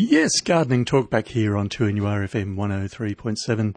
Yes, gardening talk back here on 2NURFM 103.7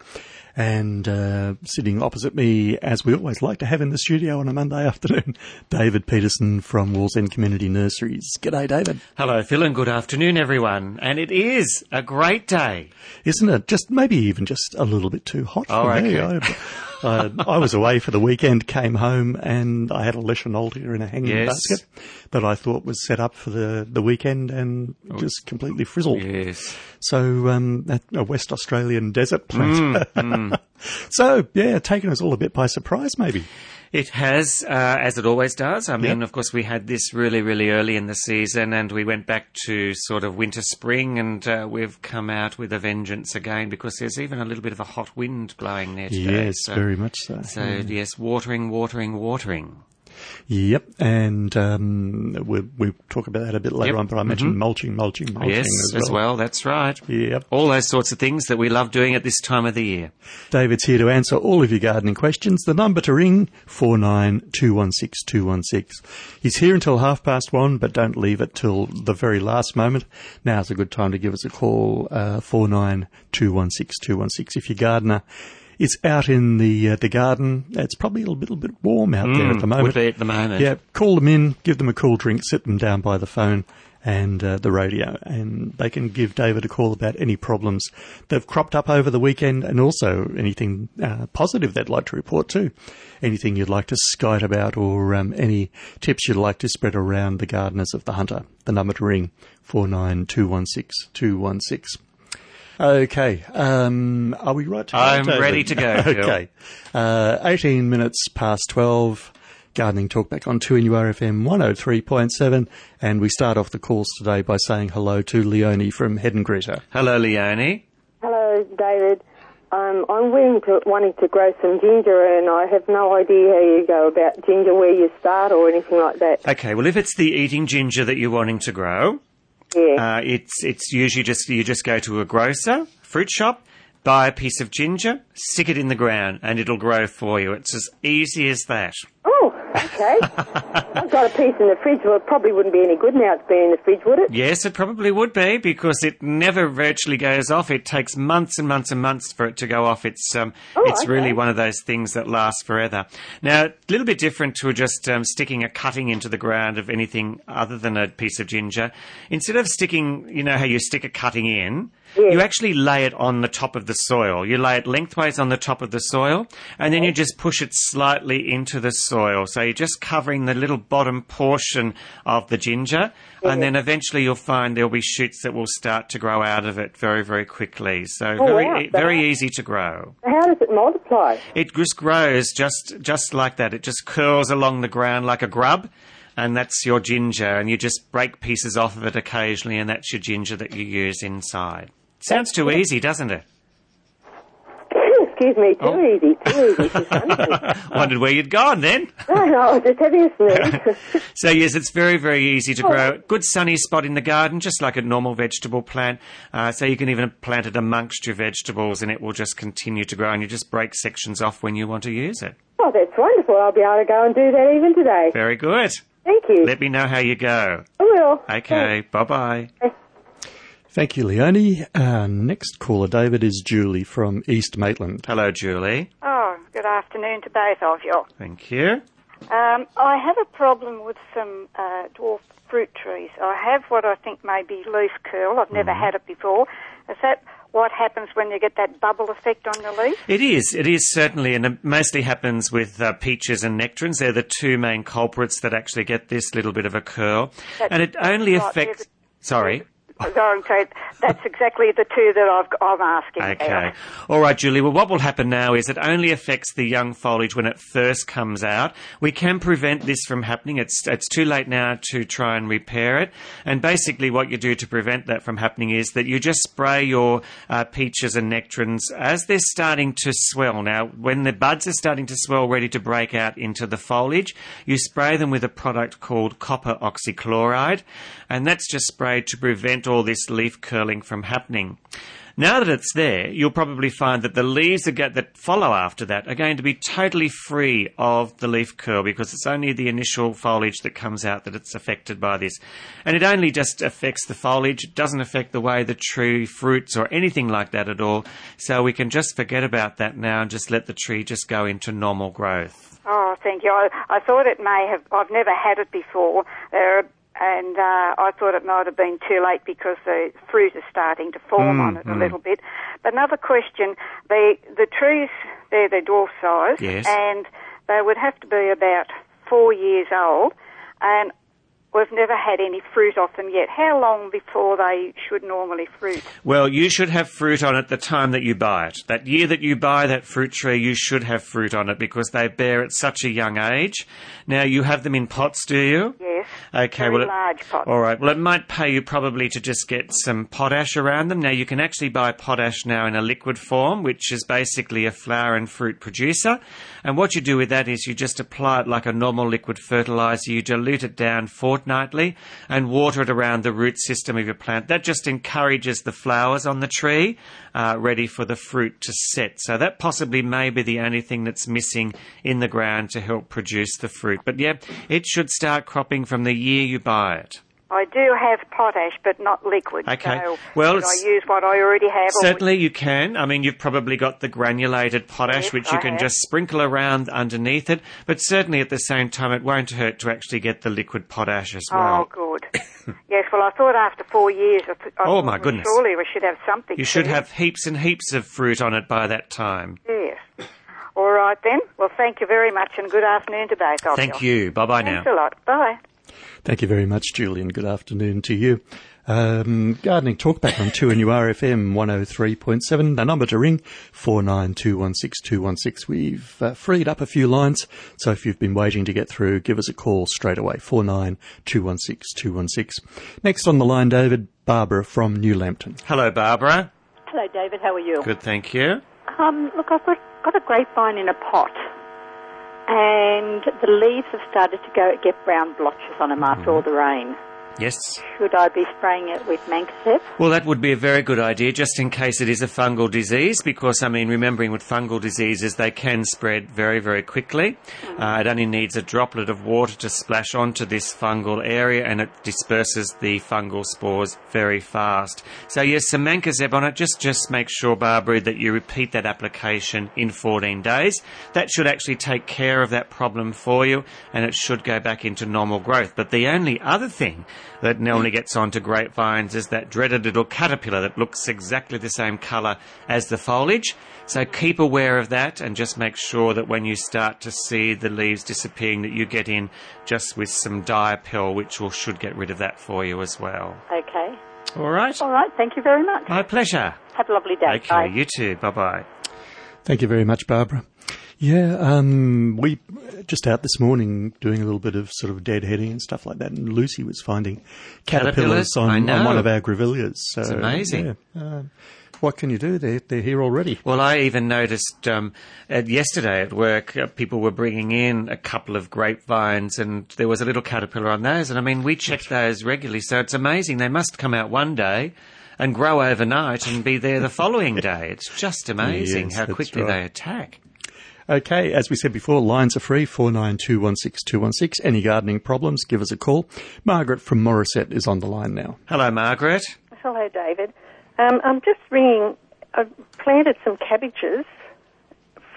and uh, sitting opposite me, as we always like to have in the studio on a Monday afternoon, David Peterson from Wallsend Community Nurseries. G'day, David. Hello, Phil, and good afternoon, everyone. And it is a great day. Isn't it? Just maybe even just a little bit too hot Oh, for me. I, uh, I was away for the weekend, came home, and I had a Leschenaultia in a hanging Yes. basket that I thought was set up for the, the weekend and just completely frizzled. Yes. So, um, a a West Australian desert plant. Mm, so, yeah, taken us all a bit by surprise, maybe. It has, uh, as it always does. I mean, Yep. of course, we had this really, really early in the season, and we went back to sort of winter, spring, and uh, we've come out with a vengeance again because there's even a little bit of a hot wind blowing there today. Yes, so, very much so. So, yes, watering, watering, watering. Yep, and um, we'll, we'll talk about that a bit later Yep. Mm-hmm. on, but I mentioned mulching, mulching, mulching yes, as well. That's right. Yep. All those sorts of things that we love doing at this time of the year. David's here to answer all of your gardening questions. The number to ring, 49216216. He's here until half past one, but don't leave it till the very last moment. Now's a good time to give us a call, uh, 49216216 if you're a gardener. It's out in the uh, the garden. It's probably a little bit, little bit warm out there at the moment. Mm, Would be at the moment. Yeah, call them in, give them a cool drink, sit them down by the phone and uh, the radio, and they can give David a call about any problems that have cropped up over the weekend and also anything uh, positive they'd like to report too. Anything you'd like to skite about or um, any tips you'd like to spread around the gardeners of the Hunter. The number to ring, 49216216. Okay, um, are we right to go, I'm David? ready to go, okay. Uh, 18 minutes past 12. Gardening Talk back on 2NURFM 103.7. And we start off the calls today by saying hello to Leonie from Heddon Greta. Hello, Leonie. Hello, David. Um, I'm willing to, wanting to grow some ginger, and I have no idea how you go about ginger, where you start, or anything like that. Okay, well, if it's the eating ginger that you're wanting to grow, Yeah. uh, it's it's usually just you just go to a grocer, fruit shop, buy a piece of ginger, stick it in the ground, and it'll grow for you. It's as easy as that. oh, okay. I've got a piece in the fridge. Well, it probably wouldn't be any good now it's been in the fridge, would it? Yes, it probably would be because it never virtually goes off. It takes months and months and months for it to go off. It's um, Oh, it's okay. really one of those things that lasts forever. Now, a little bit different to just um, sticking a cutting into the ground of anything other than a piece of ginger. Instead of sticking, you know how you stick a cutting in. Yes. You actually lay it on the top of the soil. You lay it lengthways on the top of the soil, and then you just push it slightly into the soil. So you're just covering the little bottom portion of the ginger, and then eventually you'll find there'll be shoots that will start to grow out of it very, very quickly. So Oh, very, wow. very easy to grow. How does it multiply? It just grows just just like that. It just curls along the ground like a grub, and that's your ginger. And you just break pieces off of it occasionally, and that's your ginger that you use inside. Sounds too easy, doesn't it? Excuse me, too Oh. easy, too easy. Wondered where you'd gone then. no, no, I was just having a sneeze. So yes, it's very, very easy to grow. Good sunny spot in the garden, just like a normal vegetable plant. Uh, so you can even plant it amongst your vegetables, and it will just continue to grow. And you just break sections off when you want to use it. oh, that's wonderful. I'll be able to go and do that even today. Very good. Thank you. Let me know how you go. I will. Okay. Bye bye. Thank you, Leonie. Uh, next caller, David, is Julie from East Maitland. Hello, Julie. Oh, good afternoon to both of you. Thank you. Um, I have a problem with some uh, dwarf fruit trees. I have what I think may be leaf curl. I've never had it before. Is that what happens when you get that bubble effect on your leaf? It is. It is certainly, and it mostly happens with uh, peaches and nectarines. They're the two main culprits that actually get this little bit of a curl, That's and it only affects. yes. Sorry. Sorry, so that's exactly the two that I've, I'm asking Okay. about. All right, Julie. Well, what will happen now is it only affects the young foliage when it first comes out. We can prevent this from happening. It's it's too late now to try and repair it. And basically, what you do to prevent that from happening is that you just spray your uh, peaches and nectarines as they're starting to swell. Now, when the buds are starting to swell, ready to break out into the foliage, you spray them with a product called copper oxychloride, and that's just sprayed to prevent all this leaf curling from happening. Now that it's there, you'll probably find that the leaves that, follow after that are going to be totally free of the leaf curl because it's only the initial foliage that comes out that it's affected by this. And it only just affects the foliage. It doesn't affect the way the tree fruits or anything like that at all. So we can just forget about that now and just let the tree just go into normal growth. Oh, thank you. I, I thought it may have. I've never had it before, uh, and uh, I thought it might have been too late because the fruit is starting to form Mm, on it a little bit. But another question: the the trees, they're the dwarf size, Yes. and they would have to be about four years old, and we've never had any fruit off them yet. How long before they should normally fruit? Well, you should have fruit on it the time that you buy it. That year that you buy that fruit tree, you should have fruit on it because they bear at such a young age. Now, you have them in pots, do you? Yes. Okay, Very well, it- large pots. All right. Well, it might pay you probably to just get some potash around them. Now, you can actually buy potash now in a liquid form, which is basically a flower and fruit producer. And what you do with that is you just apply it like a normal liquid fertilizer. You dilute it down fortnightly and water it around the root system of your plant. That just encourages the flowers on the tree uh, ready for the fruit to set. So that possibly may be the only thing that's missing in the ground to help produce the fruit. But yeah, it should start cropping from the year you buy it. I do have potash, but not liquid. Okay. So Well, I use what I already have? Certainly you can. I mean, you've probably got the granulated potash, Yes, which you I can have. just sprinkle around underneath it. But certainly at the same time, it won't hurt to actually get the liquid potash as well. Oh, good. yes, well, I thought after four years, I, th- I Oh, my goodness. surely we should have something. You should have heaps and heaps of fruit on it by that time. Yes. All right then. Well, thank you very much, and good afternoon to both of you. Thank you. Bye bye now. Thanks a lot. Bye. Thank you very much, Julian. Good afternoon to you. Um, gardening talkback on 2NURFM 103.7. The number to ring, 49216216. We've uh, freed up a few lines, so if you've been waiting to get through, give us a call straight away, 49216216. Next on the line, David, Barbara from New Lambton. Hello, Barbara. Hello, David. How are you? Good, thank you. Um, look, I've got, got a grapevine in a pot, and the leaves have started to go get brown blotches on them after all mm-hmm. the rain. Yes. Should I be spraying it with Mancozeb? Well, that would be a very good idea, just in case it is a fungal disease, because, I mean, remembering with fungal diseases, they can spread very, very quickly. Uh, it only needs a droplet of water to splash onto this fungal area, and it disperses the fungal spores very fast. So, yes, some mancozeb on it. Just, just make sure, Barbara, that you repeat that application in 14 days. That should actually take care of that problem for you, and it should go back into normal growth. But the only other thing that normally gets onto grapevines is that dreaded little caterpillar that looks exactly the same colour as the foliage. So keep aware of that and just make sure that when you start to see the leaves disappearing that you get in just with some Dipel which will should get rid of that for you as well. Okay. All right. All right. Thank you very much. My pleasure. Have a lovely day. Okay, Bye. you too. Bye bye. Thank you very much, Barbara. Yeah, um, we just out this morning doing a little bit of sort of deadheading and stuff like that, and Lucy was finding caterpillars? On, on one of our grevilleas. So, It's amazing. yeah, um, what can you do? They're, they're here already. Well, I even noticed um, at yesterday at work, uh, people were bringing in a couple of grapevines, and there was a little caterpillar on those. And I mean, we check those regularly, so it's amazing. They must come out one day and grow overnight and be there the following day. It's just amazing Yes, how quickly right. they attack. Okay, as we said before, lines are free, 49216216. Any gardening problems, give us a call. Margaret from Morisset is on the line now. Hello, Margaret. Hello, David. Um, I'm just ringing. I planted some cabbages.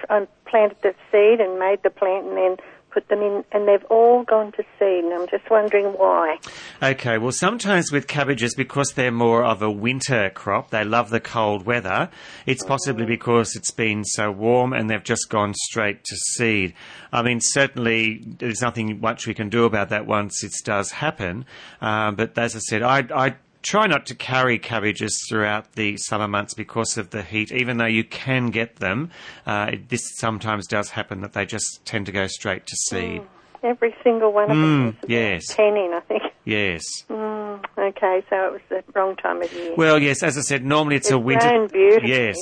I planted the seed and made the plant and then put them in, and they've all gone to seed. And I'm just wondering why. Okay, well, sometimes with cabbages, because they're more of a winter crop, they love the cold weather. It's possibly because it's been so warm and they've just gone straight to seed. I mean, certainly there's nothing much we can do about that once it does happen. Um, but as I said, I, I try not to carry cabbages throughout the summer months because of the heat, even though you can get them. Uh, it, this sometimes does happen that they just tend to go straight to seed. Every single one of them Mm, about yes. ten in, I think. Yes. Mm, okay, so it was the wrong time of year. Well, yes, as I said, normally it's a winter. beautifully. Yes.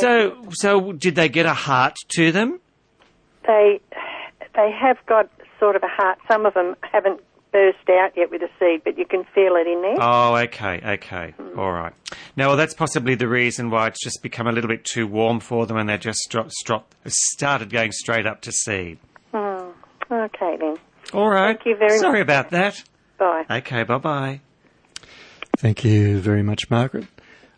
So, so did they get a heart to them? they they have got sort of a heart. Some of them haven't burst out yet with the seed, but you can feel it in there. Oh, okay, okay, Hmm. all right. Now, well, that's possibly the reason why it's just become a little bit too warm for them, and they just stro- stro- started going straight up to seed. Oh, okay then. All right. Thank you very much. Sorry much. about that. Bye. Okay, bye bye. Thank you very much, Margaret.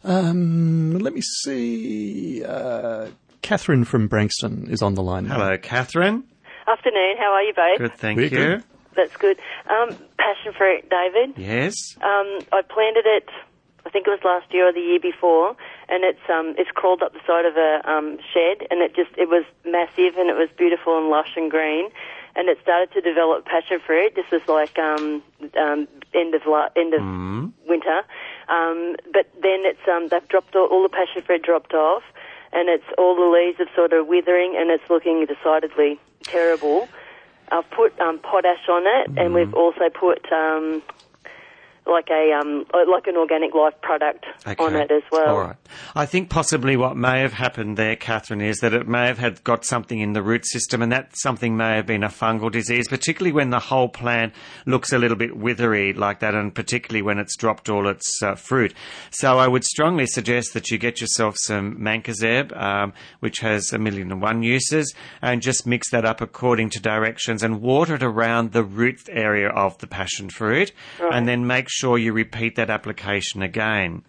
Um, let me see. Uh, Catherine from Branxton is on the line. now. Hello, Catherine. Afternoon, how are you both? Good, thank We're you. good. That's good. Um, passion fruit, David. Yes. Um, I planted it, I think it was last year or the year before, and it's um, it's crawled up the side of a um, shed, and it just it was massive and it was beautiful and lush and green, and it started to develop passion fruit. This was like um, um, end of la- end of winter, um, but then it's um, they've dropped all, all the passion fruit dropped off, and it's all the leaves are sort of withering, and it's looking decidedly terrible. I've put um, potash on it, and we've also put um, like a um, like an organic life product on it as well. All right. I think possibly what may have happened there, Catherine, is that it may have had got something in the root system, and that something may have been a fungal disease, particularly when the whole plant looks a little bit withery like that, and particularly when it's dropped all its uh, fruit. So I would strongly suggest that you get yourself some mancozeb, um, which has a million and one uses, and just mix that up according to directions and water it around the root area of the passion fruit, and then make sure you repeat that application again.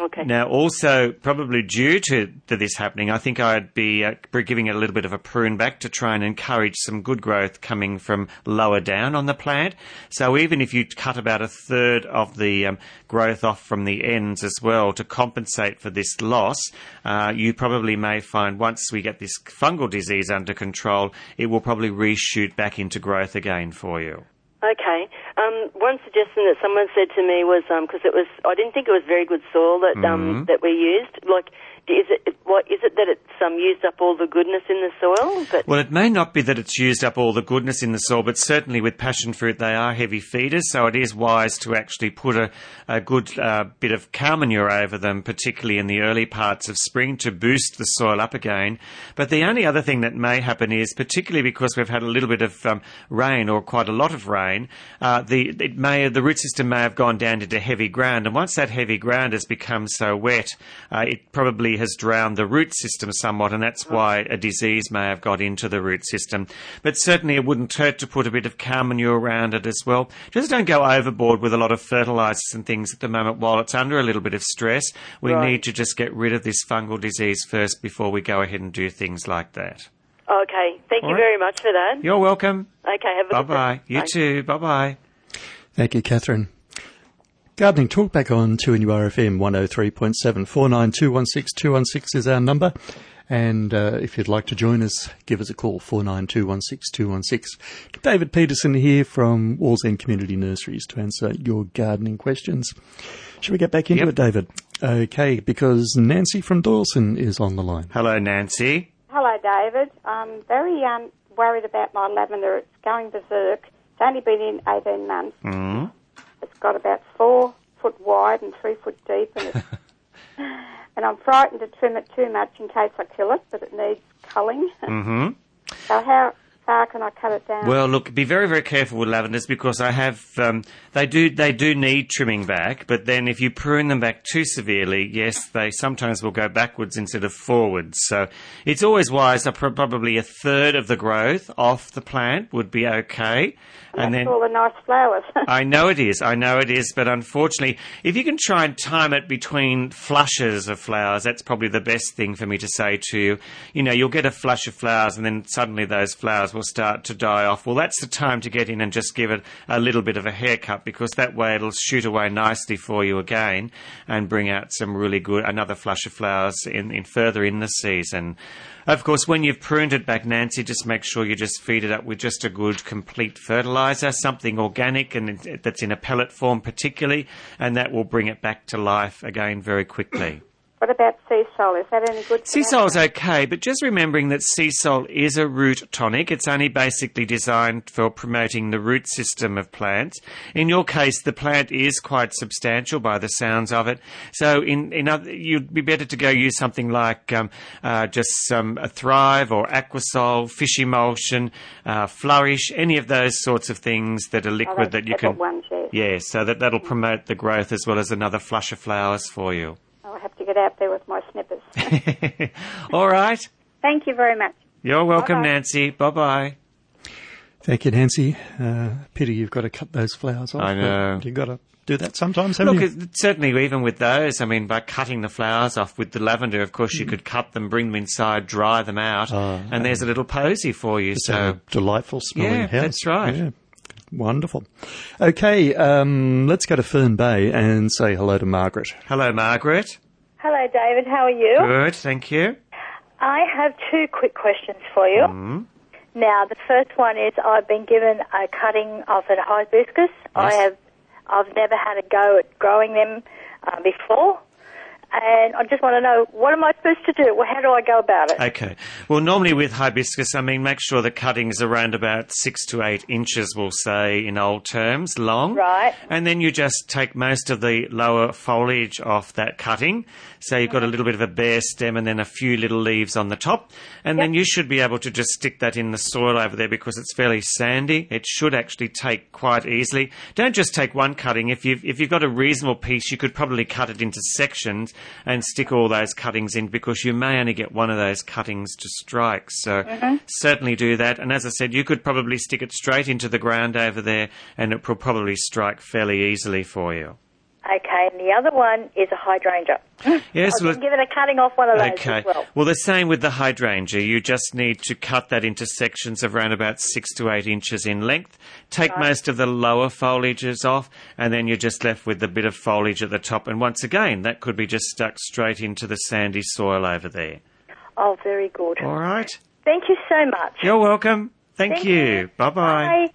Okay. Now, also, probably due to, to this happening, I think I'd be uh, giving it a little bit of a prune back to try and encourage some good growth coming from lower down on the plant. So even if you cut about a third of the um, growth off from the ends as well to compensate for this loss, uh, you probably may find once we get this fungal disease under control, it will probably reshoot back into growth again for you. Okay. Um, one suggestion that someone said to me was because it was I didn't think it was very good soil that um, that we used. Like, is it what is it that it's um, used up all the goodness in the soil? But Well, it may not be that it's used up all the goodness in the soil, but certainly with passion fruit, they are heavy feeders, so it is wise to actually put a, a good uh, bit of cow manure over them, particularly in the early parts of spring, to boost the soil up again. But the only other thing that may happen is, particularly because we've had a little bit of um, rain or quite a lot of rain, uh, the it may the root system may have gone down into heavy ground, and once that heavy ground has become so wet, uh, it probably has drowned the root system somewhat, and that's why a disease may have got into the root system. But certainly it wouldn't hurt to put a bit of cow manure around it as well. Just don't go overboard with a lot of fertilizers and things at the moment while it's under a little bit of stress. We Right. need to just get rid of this fungal disease first before we go ahead and do things like that. okay, thank All you right. very much for that. You're welcome. Okay, have a Bye good day. bye. You too. Bye bye. Thank you, Catherine. Gardening Talk back on 2NURFM 103.7 49216 is our number. And uh, if you'd like to join us, give us a call, 49216 David Peterson here from Wallsend Community Nurseries to answer your gardening questions. Shall we get back into Yep. it, David? Okay, because Nancy from Dawson is on the line. Hello, Nancy. Hello, David. I'm very um, worried about my lavender. It's going berserk. It's only been in 18 months. Mm. It's got about four foot wide and three foot deep, and it's, and I'm frightened to trim it too much in case I kill it, but it needs culling. hmm so how far can I cut it down? Well, look, be very, very careful with lavenders because I have um, they do they do need trimming back, but then if you prune them back too severely, yes, they sometimes will go backwards instead of forwards. So it's always wise. Probably a third of the growth off the plant would be okay, and That's then all the nice flowers. I know it is. I know it is. But unfortunately, if you can try and time it between flushes of flowers, that's probably the best thing for me to say to you. You know, you'll get a flush of flowers and then suddenly those flowers will start to die off. Well, that's the time to get in and just give it a little bit of a haircut because that way it'll shoot away nicely for you again and bring out some really good, another flush of flowers in, in further in the season. Of course, when you've pruned it back, Nancy, just make sure you just feed it up with just a good complete fertilizer, something organic and that's in a pellet form particularly, and that will bring it back to life again very quickly. What about sea salt? Is that any good? Sea salt's okay, but just remembering that Seasol is a root tonic. It's only basically designed for promoting the root system of plants. In your case, the plant is quite substantial by the sounds of it. So, in, in other, you'd be better to go use something like um, uh, just some a Thrive or Aquasol, fish emulsion, uh, Flourish, any of those sorts of things that are Oh, liquid those that you can. Ones, yes. Yeah, so that that'll promote the growth as well as another flush of flowers for you. I'll have to get out there with my snippers. All right. Thank you very much. You're welcome, Bye-bye. Nancy. Bye bye. Thank you, Nancy. Uh, pity you've got to cut those flowers off. I know. You've got to do that sometimes, haven't Look, you? it- certainly, even with those, I mean, by cutting the flowers off with the lavender, of course, you Mm. could cut them, bring them inside, dry them out, Oh, and there's a little posy for you. It's a So, delightful smelling Yeah, house. that's right. Yeah. Wonderful. Okay, um, let's go to Fern Bay and say hello to Margaret. hello, Margaret. Hello, David. How are you? Good, thank you. I have two quick questions for you. Mm. Now, the first one is I've been given a cutting of a hibiscus. I have, I've never had a go at growing them uh, before, and I just want to know what am I supposed to do? Well, how do I go about it? Okay. Well, normally with hibiscus, I mean, make sure the cutting's around about six to eight inches, we'll say in old terms, long. Right. And then you just take most of the lower foliage off that cutting. So you've got a little bit of a bare stem and then a few little leaves on the top. And then you should be able to just stick that in the soil over there because it's fairly sandy. It should actually take quite easily. Don't just take one cutting. If you've, if you've got a reasonable piece, you could probably cut it into sections and stick all those cuttings in because you may only get one of those cuttings to strike. So mm-hmm. certainly do that. And as I said, you could probably stick it straight into the ground over there and it will probably strike fairly easily for you. Okay, and the other one is a hydrangea. Yes, well, been given a cutting off one of those Okay. as well. the same with the hydrangea. You just need to cut that into sections of around about six to eight inches in length. Take most of the lower foliages off, and then you're just left with the bit of foliage at the top. And once again, that could be just stuck straight into the sandy soil over there. Oh, very good. All right. Thank you so much. You're welcome. Thank, Thank you. you. Bye bye. Bye.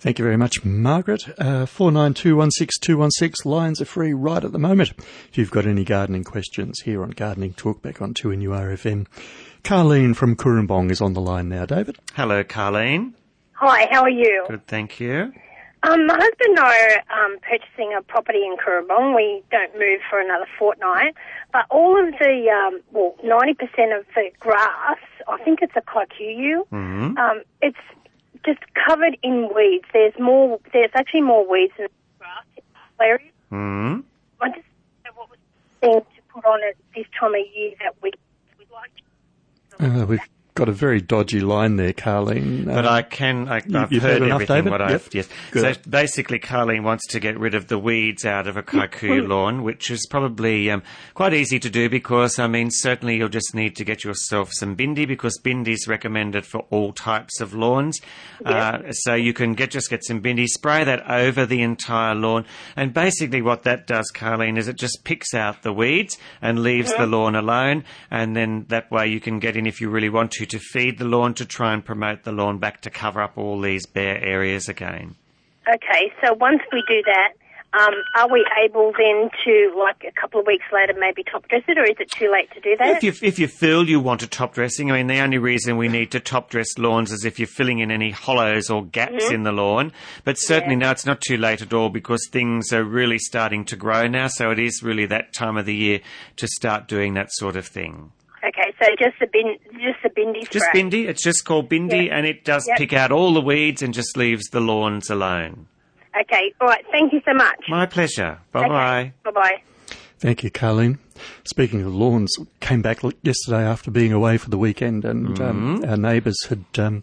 Thank you very much, Margaret. Uh, 49216216. Lines are free right at the moment. If you've got any gardening questions here on Gardening Talk back on 2NURFM. Carleen from Cooranbong is on the line now, David. Hello, Carleen. Hi, how are you? Good, thank you. Um, my husband and I are um, purchasing a property in Cooranbong. We don't move for another fortnight, but all of the, um, well, 90% of the grass, I think it's a kikuyu, hmm um, it's just covered in weeds. There's more, there's actually more weeds than grass in the area. hmm I just don't know what was the thing to put on at this time of year that we, we'd like to Uh, we've got a very dodgy line there, Carleen. But Uh, I can, I, I've you've heard, heard enough, everything David? what Yep. I've, yes. Good. So basically Carleen wants to get rid of the weeds out of a kikuyu lawn, which is probably um, quite easy to do because, I mean, certainly you'll just need to get yourself some bindi because bindi is recommended for all types of lawns. Uh, so you can get, just get some bindi, spray that over the entire lawn. And basically what that does, Carleen, is it just picks out the weeds and leaves the lawn alone. And then that way you can get in if you really want to, to feed the lawn to try and promote the lawn back to cover up all these bare areas again. Okay, so once we do that, um, are we able then to, like a couple of weeks later, maybe top dress it, or is it too late to do that? If you, if you feel you want a top dressing, I mean, the only reason we need to top dress lawns is if you're filling in any hollows or gaps in the lawn. But certainly now it's not too late at all because things are really starting to grow now. So it is really that time of the year to start doing that sort of thing. Okay, so just the bin, just the bindi Just bindi. It's just called bindi Yeah. and it does Yep. pick out all the weeds and just leaves the lawns alone. Okay, all right. Thank you so much. My pleasure. Bye bye. Bye bye. Thank you, Carleen. Speaking of lawns, came back yesterday after being away for the weekend, and um, Mm-hmm. our neighbours had um,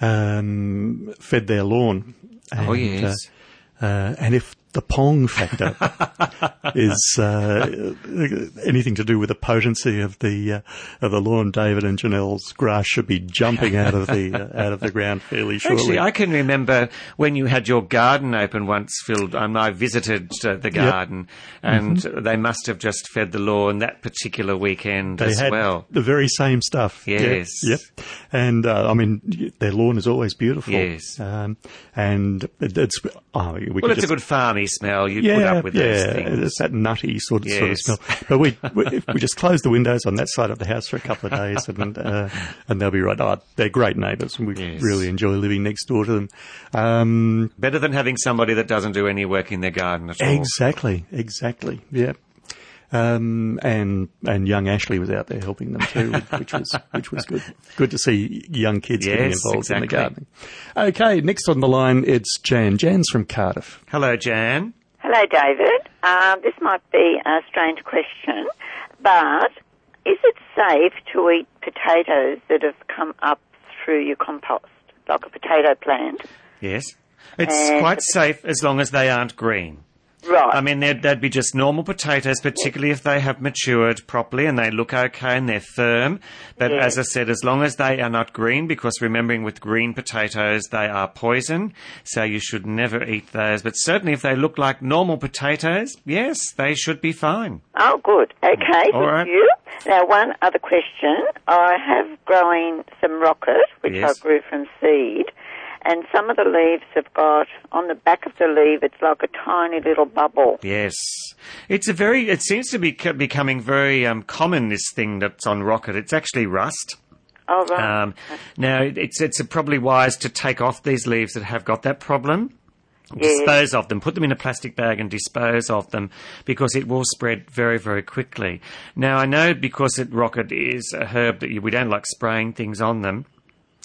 um, fed their lawn. And, Oh, yes. Uh, uh, and if the pong factor is uh, anything to do with the potency of the uh, of the lawn, David and Janelle's grass should be jumping out of the uh, out of the ground fairly shortly. Actually, I can remember when you had your garden open once, Phil. Um, I visited uh, the garden, and they must have just fed the lawn that particular weekend they as had well. the very same stuff. Yes. Yep. And uh, I mean, their lawn is always beautiful. Yes. Um, and it, it's oh, we Well, it's a good farming funny smell. You yeah, put up with yeah, things. it's that nutty sort of, sort of smell. But we, we we just close the windows on that side of the house for a couple of days, and uh, and they'll be right. Oh, they're great neighbours, and we Yes. really enjoy living next door to them. Um, Better than having somebody that doesn't do any work in their garden at all. exactly, exactly. Yeah. Um, and and young Ashley was out there helping them too, which was which was good. Good to see young kids getting Yes, involved in the gardening. Okay, next on the line it's Jan. Jan's from Cardiff. Hello, Jan. Hello, David. Um, this might be a strange question, but is it safe to eat potatoes that have come up through your compost, like a potato plant? Yes. It's And- quite safe as long as they aren't green. Right. I mean, they'd, they'd be just normal potatoes, particularly if they have matured properly and they look okay and they're firm. But Yes. as I said, as long as they are not green, because remembering with green potatoes, they are poison, so you should never eat those. But certainly if they look like normal potatoes, yes, they should be fine. Oh, good. Mm. Okay, All thank right. you. Now, one other question. I have growing some rocket, which Yes. I grew from seed, and some of the leaves have got, on the back of the leaf, it's like a tiny little bubble. Yes. It's a very, it seems to be becoming very um, common, this thing that's on rocket. It's actually rust. Oh, right. Um, now, it's, it's probably wise to take off these leaves that have got that problem. Yes. Dispose of them, put them in a plastic bag and dispose of them because it will spread very, very quickly. Now, I know because it, rocket is a herb that you, we don't like spraying things on them.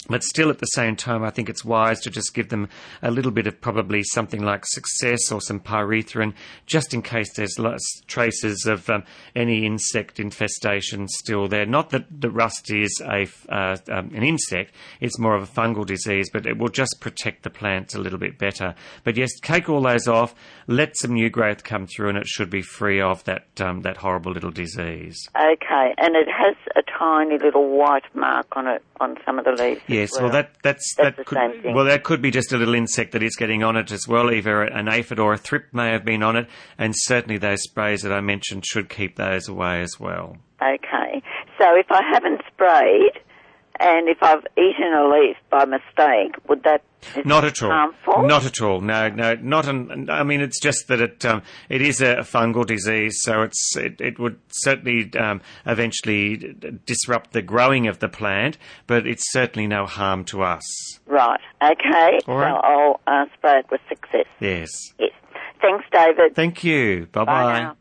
But still, at the same time, I think it's wise to just give them a little bit of probably something like success or some pyrethrin, just in case there's traces of um, any insect infestation still there. Not that the rust is a uh, um, an insect; it's more of a fungal disease, but it will just protect the plants a little bit better. But yes, take all those off, let some new growth come through, and it should be free of that um, that horrible little disease. Okay, and it has a tiny little white mark on it, on some of the leaves. Yes, well, that that's, That's that the could same thing. well that could be just a little insect that is getting on it as well. Either an aphid or a thrip may have been on it, and certainly those sprays that I mentioned should keep those away as well. Okay. So if I haven't sprayed and if I've eaten a leaf by mistake, would that is Not at all. harmful? Not at all. No, no, not. An, I mean, it's just that it um, it is a fungal disease, so it's it, it would certainly um, eventually d- d- disrupt the growing of the plant, but it's certainly no harm to us. Right. Okay. All right. So I'll uh, spray it with success. Yes. Yes. Thanks, David. Thank you. Bye Bye bye. now.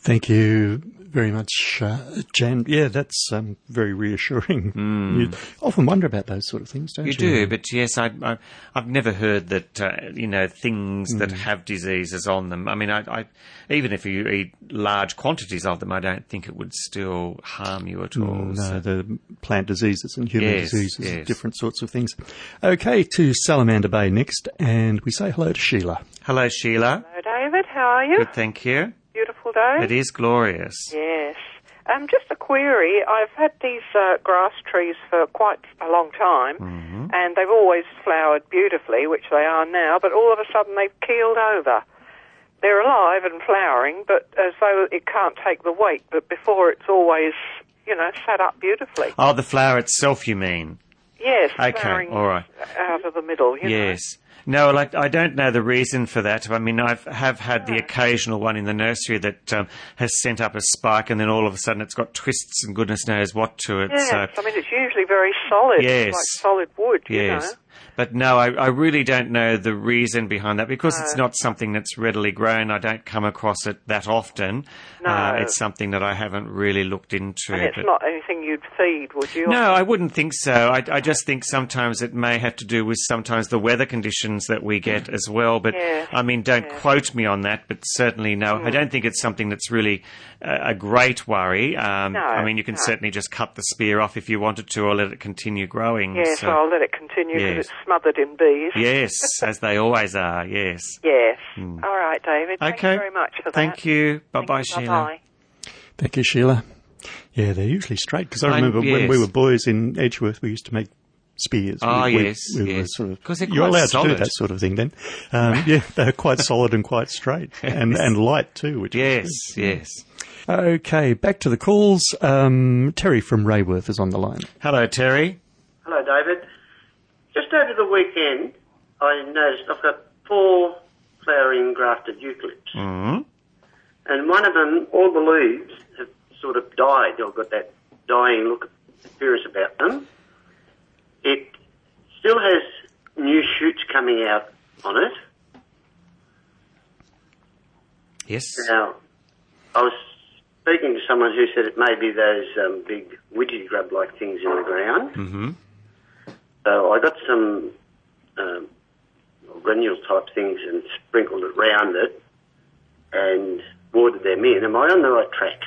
Thank you very much, uh, Jan. Yeah, that's um, very reassuring. You often wonder about those sort of things, don't you? Hmm. You do, but yes, I, I, I've never heard that uh, you know things that Mm. have diseases on them. I mean, I, I, even if you eat large quantities of them, I don't think it would still harm you at all. Mm, So- no, the plant diseases and human Yes, diseases, yes. different sorts of things. Okay, to Salamander Bay next, and we say hello to Sheila. Hello, Sheila. Hello, David. How are you? Good, thank you. Beautiful day. It is glorious. Yes. Um, just a query. I've had these uh, grass trees for quite a long time, Mm-hmm. and they've always flowered beautifully, which they are now. But all of a sudden, they've keeled over. They're alive and flowering, but as though it can't take the weight. But before, it's always, you know, sat up beautifully. Oh, the flower itself, you mean? Yes, Okay, all right. out of the middle. You know. No, like I don't know the reason for that. I mean, I have had the occasional one in the nursery that um, has sent up a spike, and then all of a sudden it's got twists and goodness knows what to it. Yes, So I mean it's usually very solid, Yes. like solid wood. You Yes. But no, I, I really don't know the reason behind that because it's not something that's readily grown. I don't come across it that often. No. Uh, it's something that I haven't really looked into. And it's but- not anything you'd feed, would you? no, I wouldn't think so. I, I just think sometimes it may have to do with sometimes the weather conditions that we get as well. But Yes, I mean, don't quote me on that. But certainly, no, Mm. I don't think it's something that's really a, a great worry. Um, No, I mean, you can no. certainly just cut the spear off if you wanted to, or let it continue growing. Yes, So- I'll let it continue because Yes. it's smothered in bees. yes, as they always are. Yes. Yes. Mm. All right, David. Okay. Thank Okay. you very much for that. Thank you. Bye bye, Thank you. Sheila. Bye-bye. Thank you, Sheila. Yeah, they're usually straight because I I- remember when we were boys in Edgeworth, we used to make spears. Ah, we, we- yes, we were yes. sort of 'Cause they're you're quite allowed to do that sort of thing then. Um, yeah, they're quite solid and quite straight and and light too. Which Yes, is good. yes. Okay, back to the calls. Um, Terry from Raworth is on the line. Hello, Terry. Hello, David. Just over the weekend, I noticed I've got four flowering grafted eucalypts. Mm. And one of them, all the leaves have sort of died or got that dying look appearance about them. It still has new shoots coming out on it. Yes. Now, I was speaking to someone who said it may be those um, big widgy grub like things in the ground. Mm-hmm. So I got some um, granule type things and sprinkled it round it and watered them in. Am I on the right track?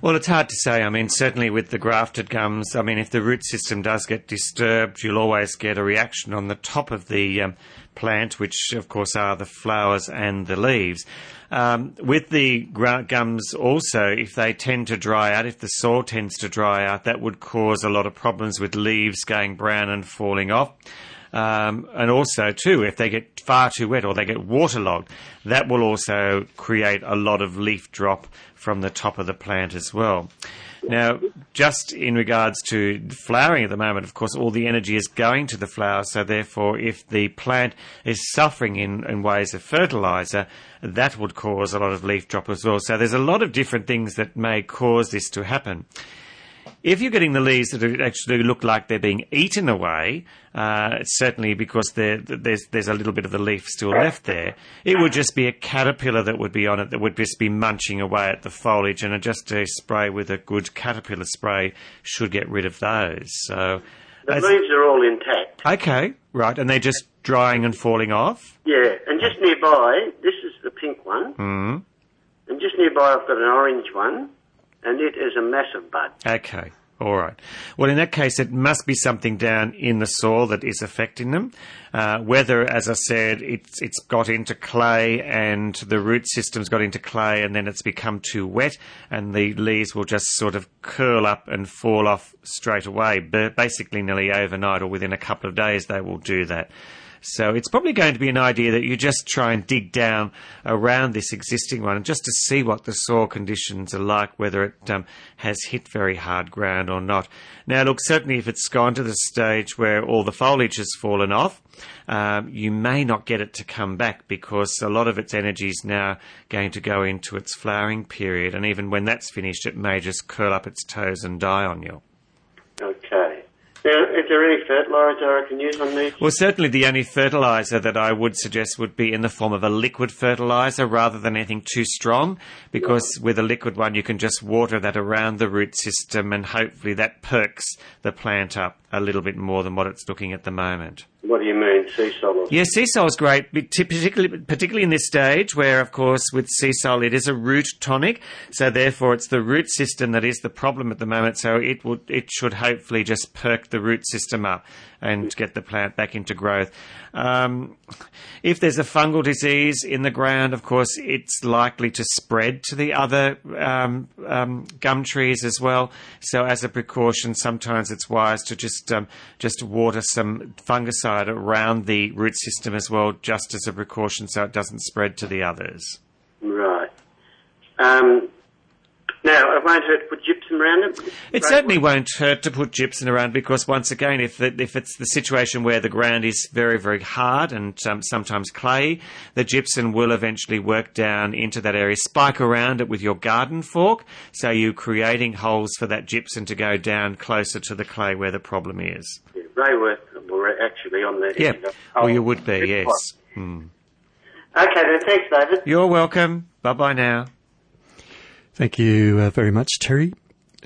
Well, it's hard to say. I mean, certainly with the grafted gums, I mean, if the root system does get disturbed, you'll always get a reaction on the top of the um, plant, which of course are the flowers and the leaves. Um, with the gums also, if they tend to dry out, if the soil tends to dry out, that would cause a lot of problems with leaves going brown and falling off. Um, and also, too, if they get far too wet or they get waterlogged, that will also create a lot of leaf drop from the top of the plant as well. Now, just in regards to flowering at the moment, of course, all the energy is going to the flower. So, therefore, if the plant is suffering in, in ways of fertilizer, that would cause a lot of leaf drop as well. So, there's a lot of different things that may cause this to happen. If you're getting the leaves that actually look like they're being eaten away, uh, it's certainly because there's there's a little bit of the leaf still left there. It would just be a caterpillar that would be on it that would just be munching away at the foliage, and just a spray with a good caterpillar spray should get rid of those. So The as- leaves are all intact. okay, right, and they're just drying and falling off. Yeah, and just nearby, this is the pink one, Mm. and just nearby I've got an orange one, and it is a massive bud. Okay. All right. Well, in that case, it must be something down in the soil that is affecting them. Uh, whether, as I said, it's it's got into clay and the root system's got into clay, and then it's become too wet, and the leaves will just sort of curl up and fall off straight away. But basically, nearly overnight or within a couple of days, they will do that. So it's probably going to be an idea that you just try and dig down around this existing one, just to see what the soil conditions are like, whether it um, has hit very hard ground or not. Now, look, certainly if it's gone to the stage where all the foliage has fallen off, um, you may not get it to come back because a lot of its energy is now going to go into its flowering period, and even when that's finished, it may just curl up its toes and die on you. Okay. There any fertiliser I can use on these? Well, certainly the only fertiliser that I would suggest would be in the form of a liquid fertiliser rather than anything too strong, because with a liquid one you can just water that around the root system and hopefully that perks the plant up a little bit more than what it's looking at the moment. What do you mean, Seasol? Yeah, is great, particularly particularly in this stage where, of course, with Seasol it is a root tonic, so therefore it's the root system that is the problem at the moment. So it would it should hopefully just perk the root system up and get the plant back into growth. Um, if there's a fungal disease in the ground, of course, it's likely to spread to the other um, um, gum trees as well. So, as a precaution, sometimes it's wise to just um, just water some fungicide around the root system as well, just as a precaution, so it doesn't spread to the others. Right. Um, now, it won't hurt to put gypsum around it? It certainly won't hurt to put gypsum around because once again, if it, if it's the situation where the ground is very very hard and um, sometimes clay, the gypsum will eventually work down into that area. Spike around it with your garden fork, so you're creating holes for that gypsum to go down closer to the clay where the problem is. Were, were actually on the Yeah, edge well you would be, Good yes. spot. Hmm. Okay, then, thanks, David. You're welcome. Bye bye now. Thank you uh, very much, Terry.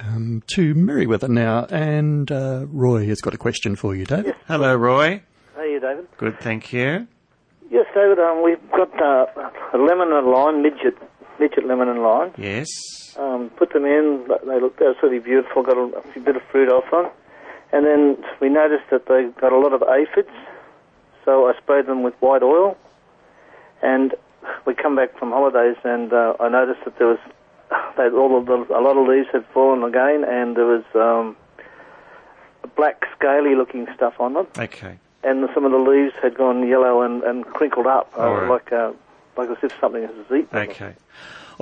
Um, to Merewether now, and uh, Roy has got a question for you, David. Hello, Roy. How are you, David? Good, thank you. Yes, David. Um, we've got uh, a lemon and lime midget, midget lemon and lime. Yes. Um, put them in. but They look absolutely beautiful. Got a, a bit of fruit off them, and then we noticed that they got a lot of aphids. So I sprayed them with white oil, and we come back from holidays, and uh, I noticed that there was they, all of the, a lot of leaves had fallen again, and there was um, black scaly looking stuff on them. Okay. and some of the leaves had gone yellow and, and crinkled up, uh, right. like uh, like as if something has eaten. them.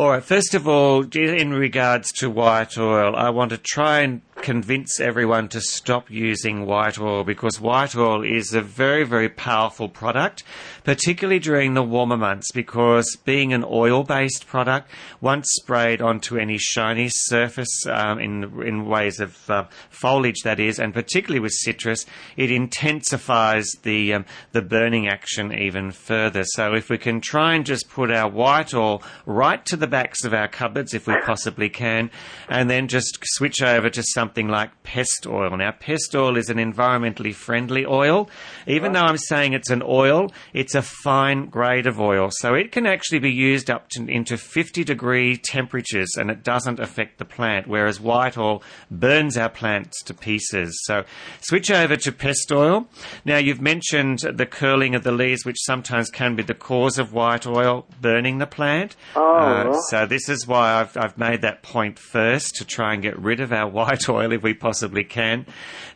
All right. First of all, in regards to white oil, I want to try and convince everyone to stop using white oil because white oil is a very, very powerful product, particularly during the warmer months because being an oil-based product, once sprayed onto any shiny surface um, in, in ways of uh, foliage that is, and particularly with citrus, it intensifies the, um, the burning action even further. So if we can try and just put our white oil right to the backs of our cupboards if we possibly can, and then just switch over to something like pest oil. Now, pest oil is an environmentally friendly oil. Even though I'm saying it's an oil, it's a fine grade of oil. So it can actually be used up to, into 50 degree temperatures and it doesn't affect the plant, whereas white oil burns our plants to pieces. So switch over to pest oil. Now, you've mentioned the curling of the leaves, which sometimes can be the cause of white oil burning the plant. Oh, Uh, right. So this is why I've, I've made that point first to try and get rid of our white oil if we possibly can.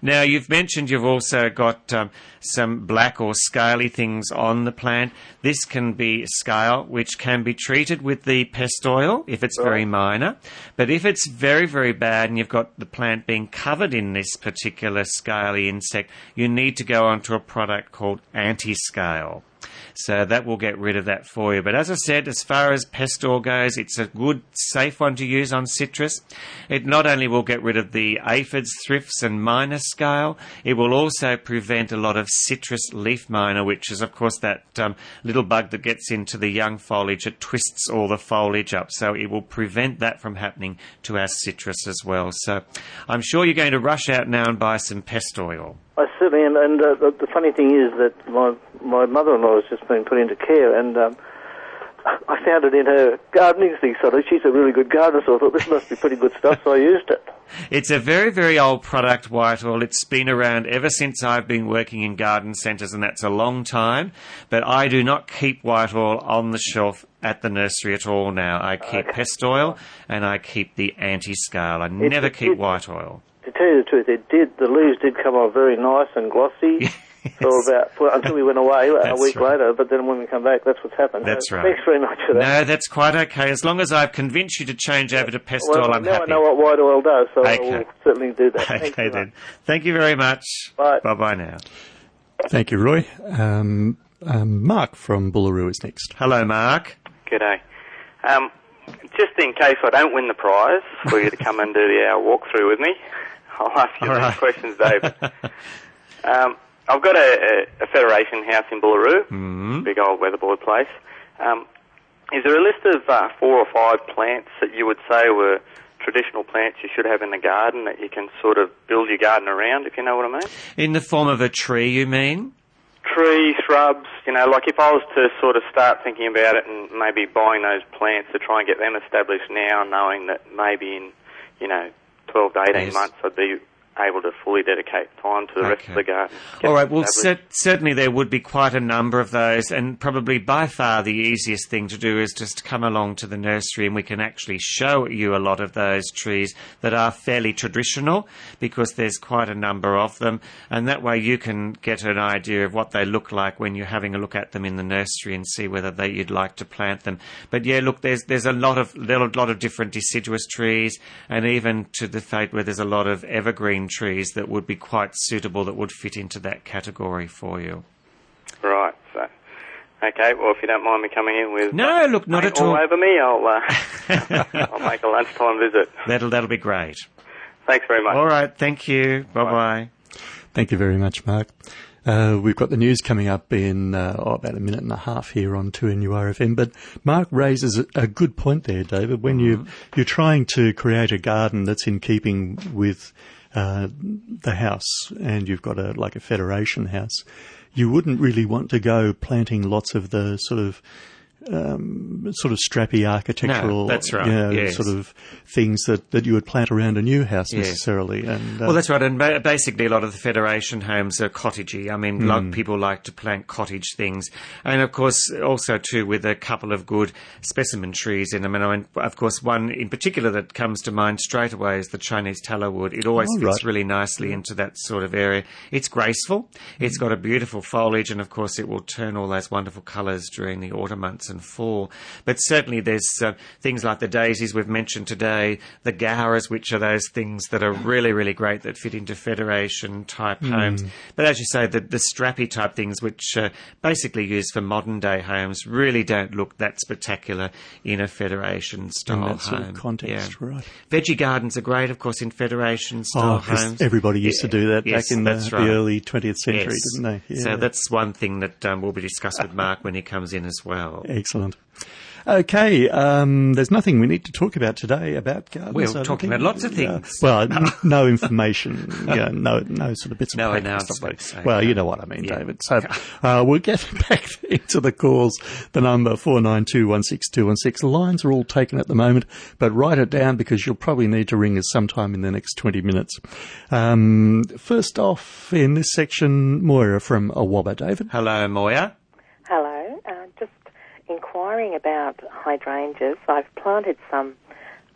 Now you've mentioned you've also got um, some black or scaly things on the plant. This can be scale, which can be treated with the pest oil if it's very minor. But if it's very, very bad and you've got the plant being covered in this particular scaly insect, you need to go onto a product called anti-scale. So that will get rid of that for you. But as I said, as far as pest oil goes, it's a good, safe one to use on citrus. It not only will get rid of the aphids, thrips, and minor scale, it will also prevent a lot of citrus leaf miner, which is, of course, that um, little bug that gets into the young foliage. It twists all the foliage up. So it will prevent that from happening to our citrus as well. So I'm sure you're going to rush out now and buy some pest oil. I certainly am, and uh, the, the funny thing is that my my mother-in-law has just been put into care, and um, I found it in her gardening thing. So she's a really good gardener, so I thought this must be pretty good stuff. So I used it. It's a very, very old product, white oil. It's been around ever since I've been working in garden centres, and that's a long time. But I do not keep white oil on the shelf at the nursery at all now. I keep pest oil and I keep the anti-scale. I never keep white oil. To tell you the truth, it did. The leaves did come on very nice and glossy. For about for, until we went away a week right. later, but then when we come back, that's what's happened. That's So right. Thanks very much for that. No, that's quite okay. As long as I've convinced you to change over to pest well, oil, I'm now happy. I know what white oil does, so I will certainly do that. Okay very then. much. Thank you very much. Bye. Bye bye now. Thank you, Roy. Um, um, Mark from Bullaroo is next. Hello, Mark. G'day. Um, just in case I don't win the prize for you to come and do the hour walkthrough with me, I'll ask you All these right. questions, David. um, I've got a, a, a Federation house in Bullaroo, Mm. big old weatherboard place. Um, is there a list of uh, four or five plants that you would say were traditional plants you should have in the garden that you can sort of build your garden around, if you know what I mean? In the form of a tree, you mean? Tree, shrubs, you know, like if I was to sort of start thinking about it and maybe buying those plants to try and get them established now, knowing that maybe in, you know, 12 to 18 Yes. months I'd be able to fully dedicate time to the rest of the garden. All right. Well, cer- certainly there would be quite a number of those, and probably by far the easiest thing to do is just come along to the nursery, and we can actually show you a lot of those trees that are fairly traditional, because there's quite a number of them, and that way you can get an idea of what they look like when you're having a look at them in the nursery and see whether they, you'd like to plant them. But yeah, look, there's there's a lot of a lot of different deciduous trees, and even to the fate where there's a lot of evergreen trees that would be quite suitable that would fit into that category for you. Right, so. Okay, well, if you don't mind me coming in with No, look, not at all. all over me, I'll uh, I'll make a lunchtime visit. That'll that'll be great. Thanks very much. All right, thank you. Bye bye. Thank you very much, Mark. Uh, we've got the news coming up in uh, oh, about a minute and a half here on 2NURFM. But Mark raises a, a good point there, David. When you, you're trying to create a garden that's in keeping with uh, the house and you've got a like a federation house, you wouldn't really want to go planting lots of the sort of um, sort of strappy architectural, that's right, you know, yes. sort of things that, that you would plant around a new house necessarily. And uh, Well, that's right. And ba- basically, a lot of the Federation homes are cottagey. I mean, lot people like to plant cottage things. And of course, also too, with a couple of good specimen trees in them. And I mean, of course, one in particular that comes to mind straight away is the Chinese tallow wood. It always Oh, fits right. really nicely into that sort of area. It's graceful. It's got a beautiful foliage. And of course, it will turn all those wonderful colours during the autumn months 2004. But certainly there's uh, things like the daisies we've mentioned today, the gauras, which are those things that are really, really great that fit into Federation type Mm. homes. But as you say, the, the strappy type things, which uh, basically used for modern day homes, really don't look that spectacular in a Federation style that sort of home. context, Yeah. right. Veggie gardens are great, of course, in Federation style Oh, homes. everybody used to do that Yes, back in the, that's the early 20th century, Yes. didn't they? So that's one thing that um, will be discussed with Mark when he comes in as well. Excellent. Okay, um, there's nothing we need to talk about today about gardens. We're I talking about lots of things. well, n- no information, yeah, no, no sort of bits of No and announcements, like- Well, you know what I mean, Yeah. David. So uh, we'll get back into the calls. The number four nine two one six two one six. Lines are all taken at the moment, but write it down because you'll probably need to ring us sometime in the next twenty minutes. Um, first off, in this section, Moira from Awaba. David. Hello, Moya. Inquiring about hydrangeas. I've planted some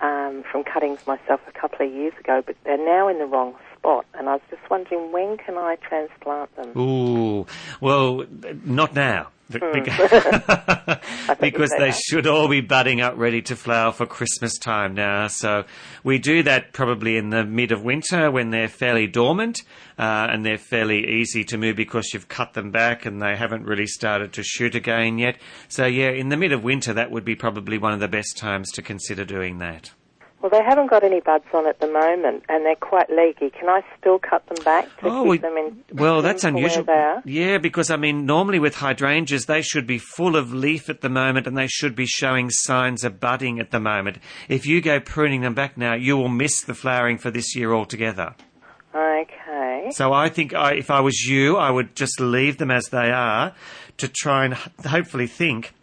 um, from cuttings myself a couple of years ago, but they're now in the wrong spot, and I was just wondering when can I transplant them? Ooh, well, not now. Hmm. because they that. should all be budding up ready to flower for Christmas time now. So we do that probably in the mid of winter when they're fairly dormant uh, and they're fairly easy to move because you've cut them back and they haven't really started to shoot again yet. So yeah, in the mid of winter, that would be probably one of the best times to consider doing that. Well, they haven't got any buds on at the moment, and they're quite leggy. Can I still cut them back to Oh, keep them in? Well, that's unusual. Yeah, because I mean, normally with hydrangeas, they should be full of leaf at the moment and they should be showing signs of budding at the moment. If you go pruning them back now, you will miss the flowering for this year altogether. Okay. So I think I, if I was you, I would just leave them as they are to try and hopefully think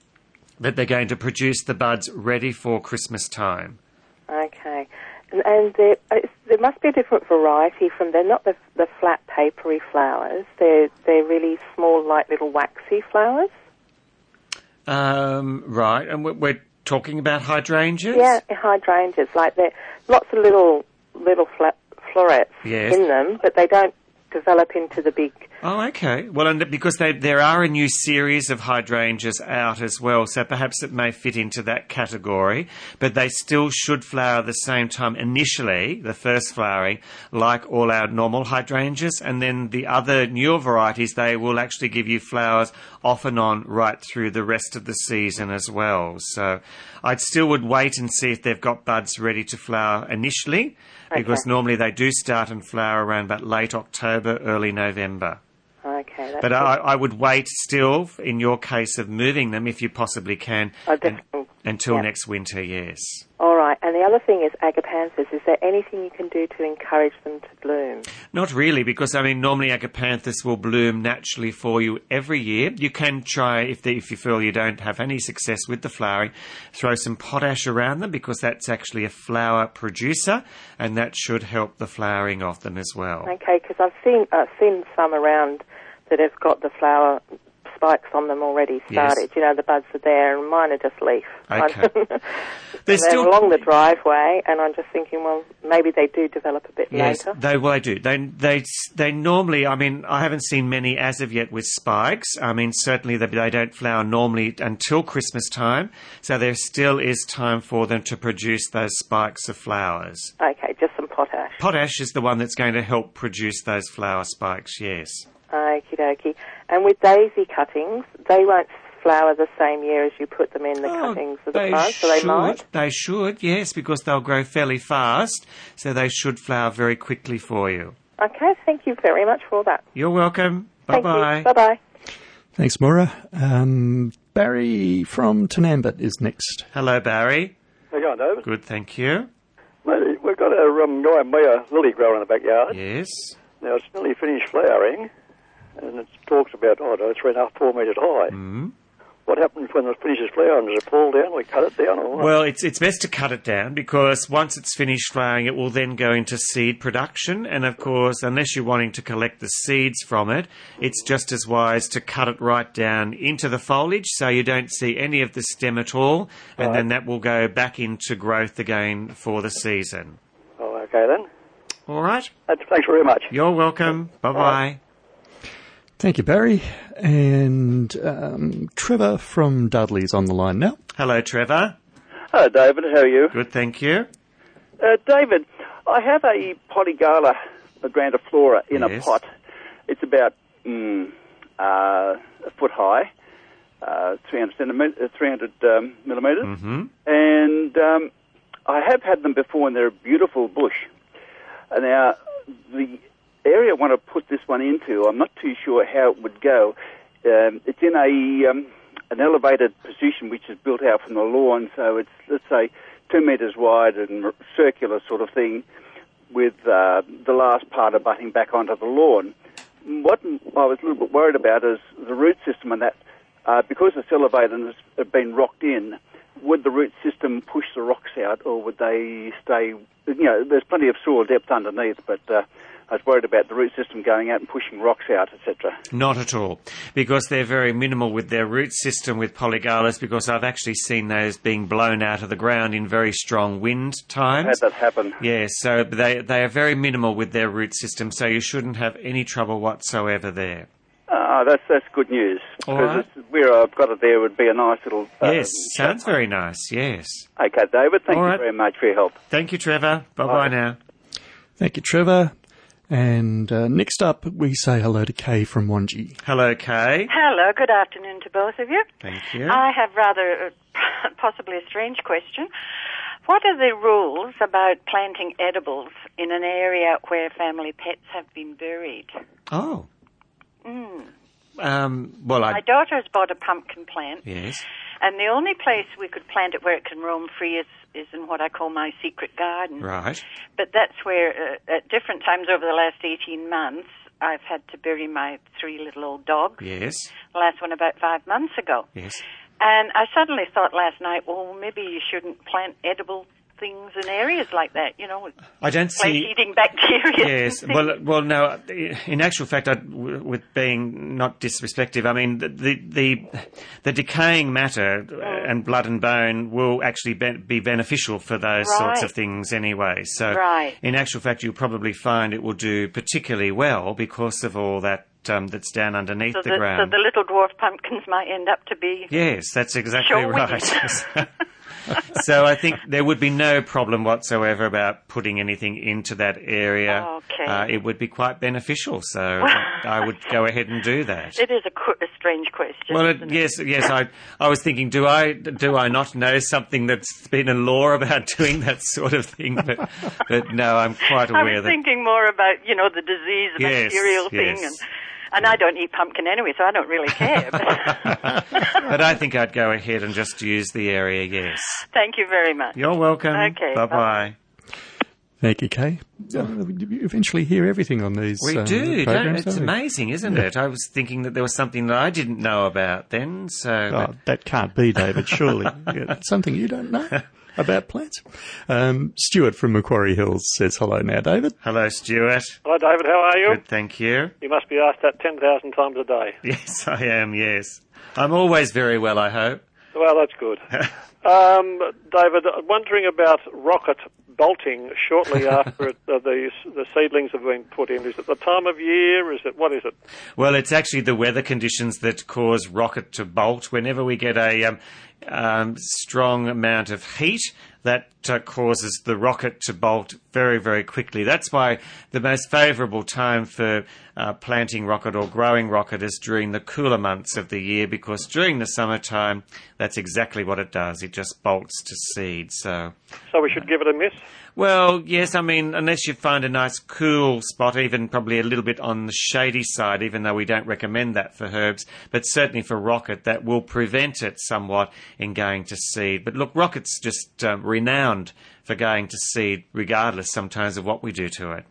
that they're going to produce the buds ready for Christmas time. And, and there, there must be a different variety from. They're not the, the flat papery flowers. They're they're really small, like little waxy flowers. Um, right, and we're, we're talking about hydrangeas. Yeah, hydrangeas. Like they're lots of little little fla- florets Yes. in them, but they don't develop into the big. Oh, okay. Well, and because they, there are a new series of hydrangeas out as well, so perhaps it may fit into that category. But they still should flower the same time initially, the first flowering, like all our normal hydrangeas, and then the other newer varieties, they will actually give you flowers off and on right through the rest of the season as well. So I'd still would wait and see if they've got buds ready to flower initially, because Okay. normally they do start and flower around about late October, early November. Okay. That's But I, I would wait still, in your case of moving them, if you possibly can, I un- until yeah. next winter, yes. All right. And the other thing is agapanthus. Is there anything you can do to encourage them to bloom? Not really, because I mean, normally agapanthus will bloom naturally for you every year. You can try, if, if you feel you don't have any success with the flowering, throw some potash around them, because that's actually a flower producer, and that should help the flowering of them as well. Okay, because I've seen I've seen some around that have got the flower spikes on them already Yes. started. You know, the buds are there, and mine are just leaf. Okay. they're They're still- along the driveway, and I'm just thinking, well, maybe they do develop a bit Yes, later. they well, they do. They they they normally. I mean, I haven't seen many as of yet with spikes. I mean, certainly they, they don't flower normally until Christmas time, so there still is time for them to produce those spikes of flowers. Okay, just some potash. Potash is the one that's going to help produce those flower spikes. Yes. Okie dokie. And with daisy cuttings, they won't flower the same year as you put them in the cuttings of the Oh, They plant, so they should. might. They should. Yes, because they'll grow fairly fast, so they should flower very quickly for you. Okay, thank you very much for that. You're welcome. Bye bye. Bye bye. Thanks, Maura. Um, Barry from Tenambit is next. Hello, Barry. How you going, David? Good, thank you. Mate, we've got a um, Gymea lily grower in the backyard. Yes. Now it's nearly finished flowering, and it talks about oh, no, three and a half, four metres high. Mm. What happens when it finishes flowering? Does it fall down? We cut it down, or what? Well, it's it's best to cut it down because once it's finished flowering, it will then go into seed production. And of course, unless you're wanting to collect the seeds from it, it's just as wise to cut it right down into the foliage so you don't see any of the stem at all. And then that will go back into growth again for the season. Oh, okay then. All right. Thanks very much. You're welcome. Bye bye. Thank you, Barry. And um, Trevor from Dudley's on the line now. Hello, Trevor. Hello, David. How are you? Good, thank you. Uh, David, I have a polygala grandiflora in a Yes. pot. It's about mm, uh, a foot high, uh, 300, centimeter, uh, 300 um, millimeters. Mm-hmm. And um, I have had them before, and they're a beautiful bush. Now, the area I want to put this one into, I'm not too sure how it would go. Um, it's in a um, an elevated position which is built out from the lawn, so it's let's say two meters wide and circular sort of thing, with uh, the last part abutting back onto the lawn. What I was a little bit worried about is the root system and that, uh, because it's elevated and it's been rocked in, would the root system push the rocks out or would they stay, you know, there's plenty of soil depth underneath, but uh, I was worried about the root system going out and pushing rocks out, etc. Not at all, because they're very minimal with their root system with polygalas. Because I've actually seen those being blown out of the ground in very strong wind times. Had that happen. Yes, so they they are very minimal with their root system, so you shouldn't have any trouble whatsoever there. Ah, that's that's good news. All Because right. it's- where I've got it there would be a nice little. Uh, yes, sounds very nice. Yes. Okay, David. Thank All you right. very much for your help. Thank you, Trevor. Bye bye Bye. now. Thank you, Trevor. And uh, next up, we say hello to Kay from Wangi. Hello, Kay. Hello, good afternoon to both of you. Thank you. I have rather uh, possibly a strange question. What are the rules about planting edibles in an area where family pets have been buried? Oh. Mm. Um, well, I My daughter's bought a pumpkin plant, yes. and the only place we could plant it where it can roam free is, is in what I call my secret garden. Right. But that's where, uh, at different times over the last 18 months, I've had to bury my three little old dogs. Yes. The last one about five months ago. Yes. And I suddenly thought last night, well, maybe you shouldn't plant edible things in areas like that, you know, I don't see. flesh-eating bacteria. Yes. Well, well, no. In actual fact, I, with being not disrespectful, I mean the the the, the decaying matter uh, and blood and bone will actually be, be beneficial for those sorts of things anyway. So, Right. in actual fact, you'll probably find it will do particularly well because of all that um, that's down underneath so, the, the, so the little dwarf pumpkins might end up to be Yes, that's exactly Show right. so I think there would be no problem whatsoever about putting anything into that area. Okay. Uh, it would be quite beneficial, so I would go ahead and do that. It is a, qu- a strange question. Well, it, isn't it? yes, yes. I, I was thinking, do I, do I not know something that's been in law about doing that sort of thing? But, but no, I'm quite I aware was that. I'm thinking more about, you know, the disease, Yes, bacterial yes. thing, and and I don't eat pumpkin anyway, so I don't really care. But but I think I'd go ahead and just use the area. Yes. thank you very much. You're welcome. Okay, Bye bye. Thank you, Kay. Uh, you eventually hear everything on these We uh, do. Don't, programs, it's amazing, isn't Yeah. it? I was thinking that there was something that I didn't know about then. So Oh, that can't be, David, surely. Yeah, it's something you don't know about plants. Um, Stuart from Macquarie Hills says hello now, David. Hello, Stuart. Hi, David. How are you? Good, thank you. You must be asked that 10,000 times a day. Yes, I am. Yes, I'm always very well. I hope. Well, that's good. um, David, wondering about rocket bolting shortly after it, uh, the, the seedlings have been put in. Is it the time of year? Is it, what is it? Well, it's actually the weather conditions that cause rocket to bolt. Whenever we get a um, um, strong amount of heat, that uh, causes the rocket to bolt very, very quickly. That's why the most favourable time for uh, planting rocket or growing rocket is during the cooler months of the year, because during the summertime, that's exactly what it does. It just bolts to seed. So. So we should give it a miss? Well, yes, I mean, unless you find a nice cool spot, even probably a little bit on the shady side, even though we don't recommend that for herbs, but certainly for rocket, that will prevent it somewhat in going to seed. But look, rocket's just um, renowned for going to seed, regardless sometimes of what we do to it.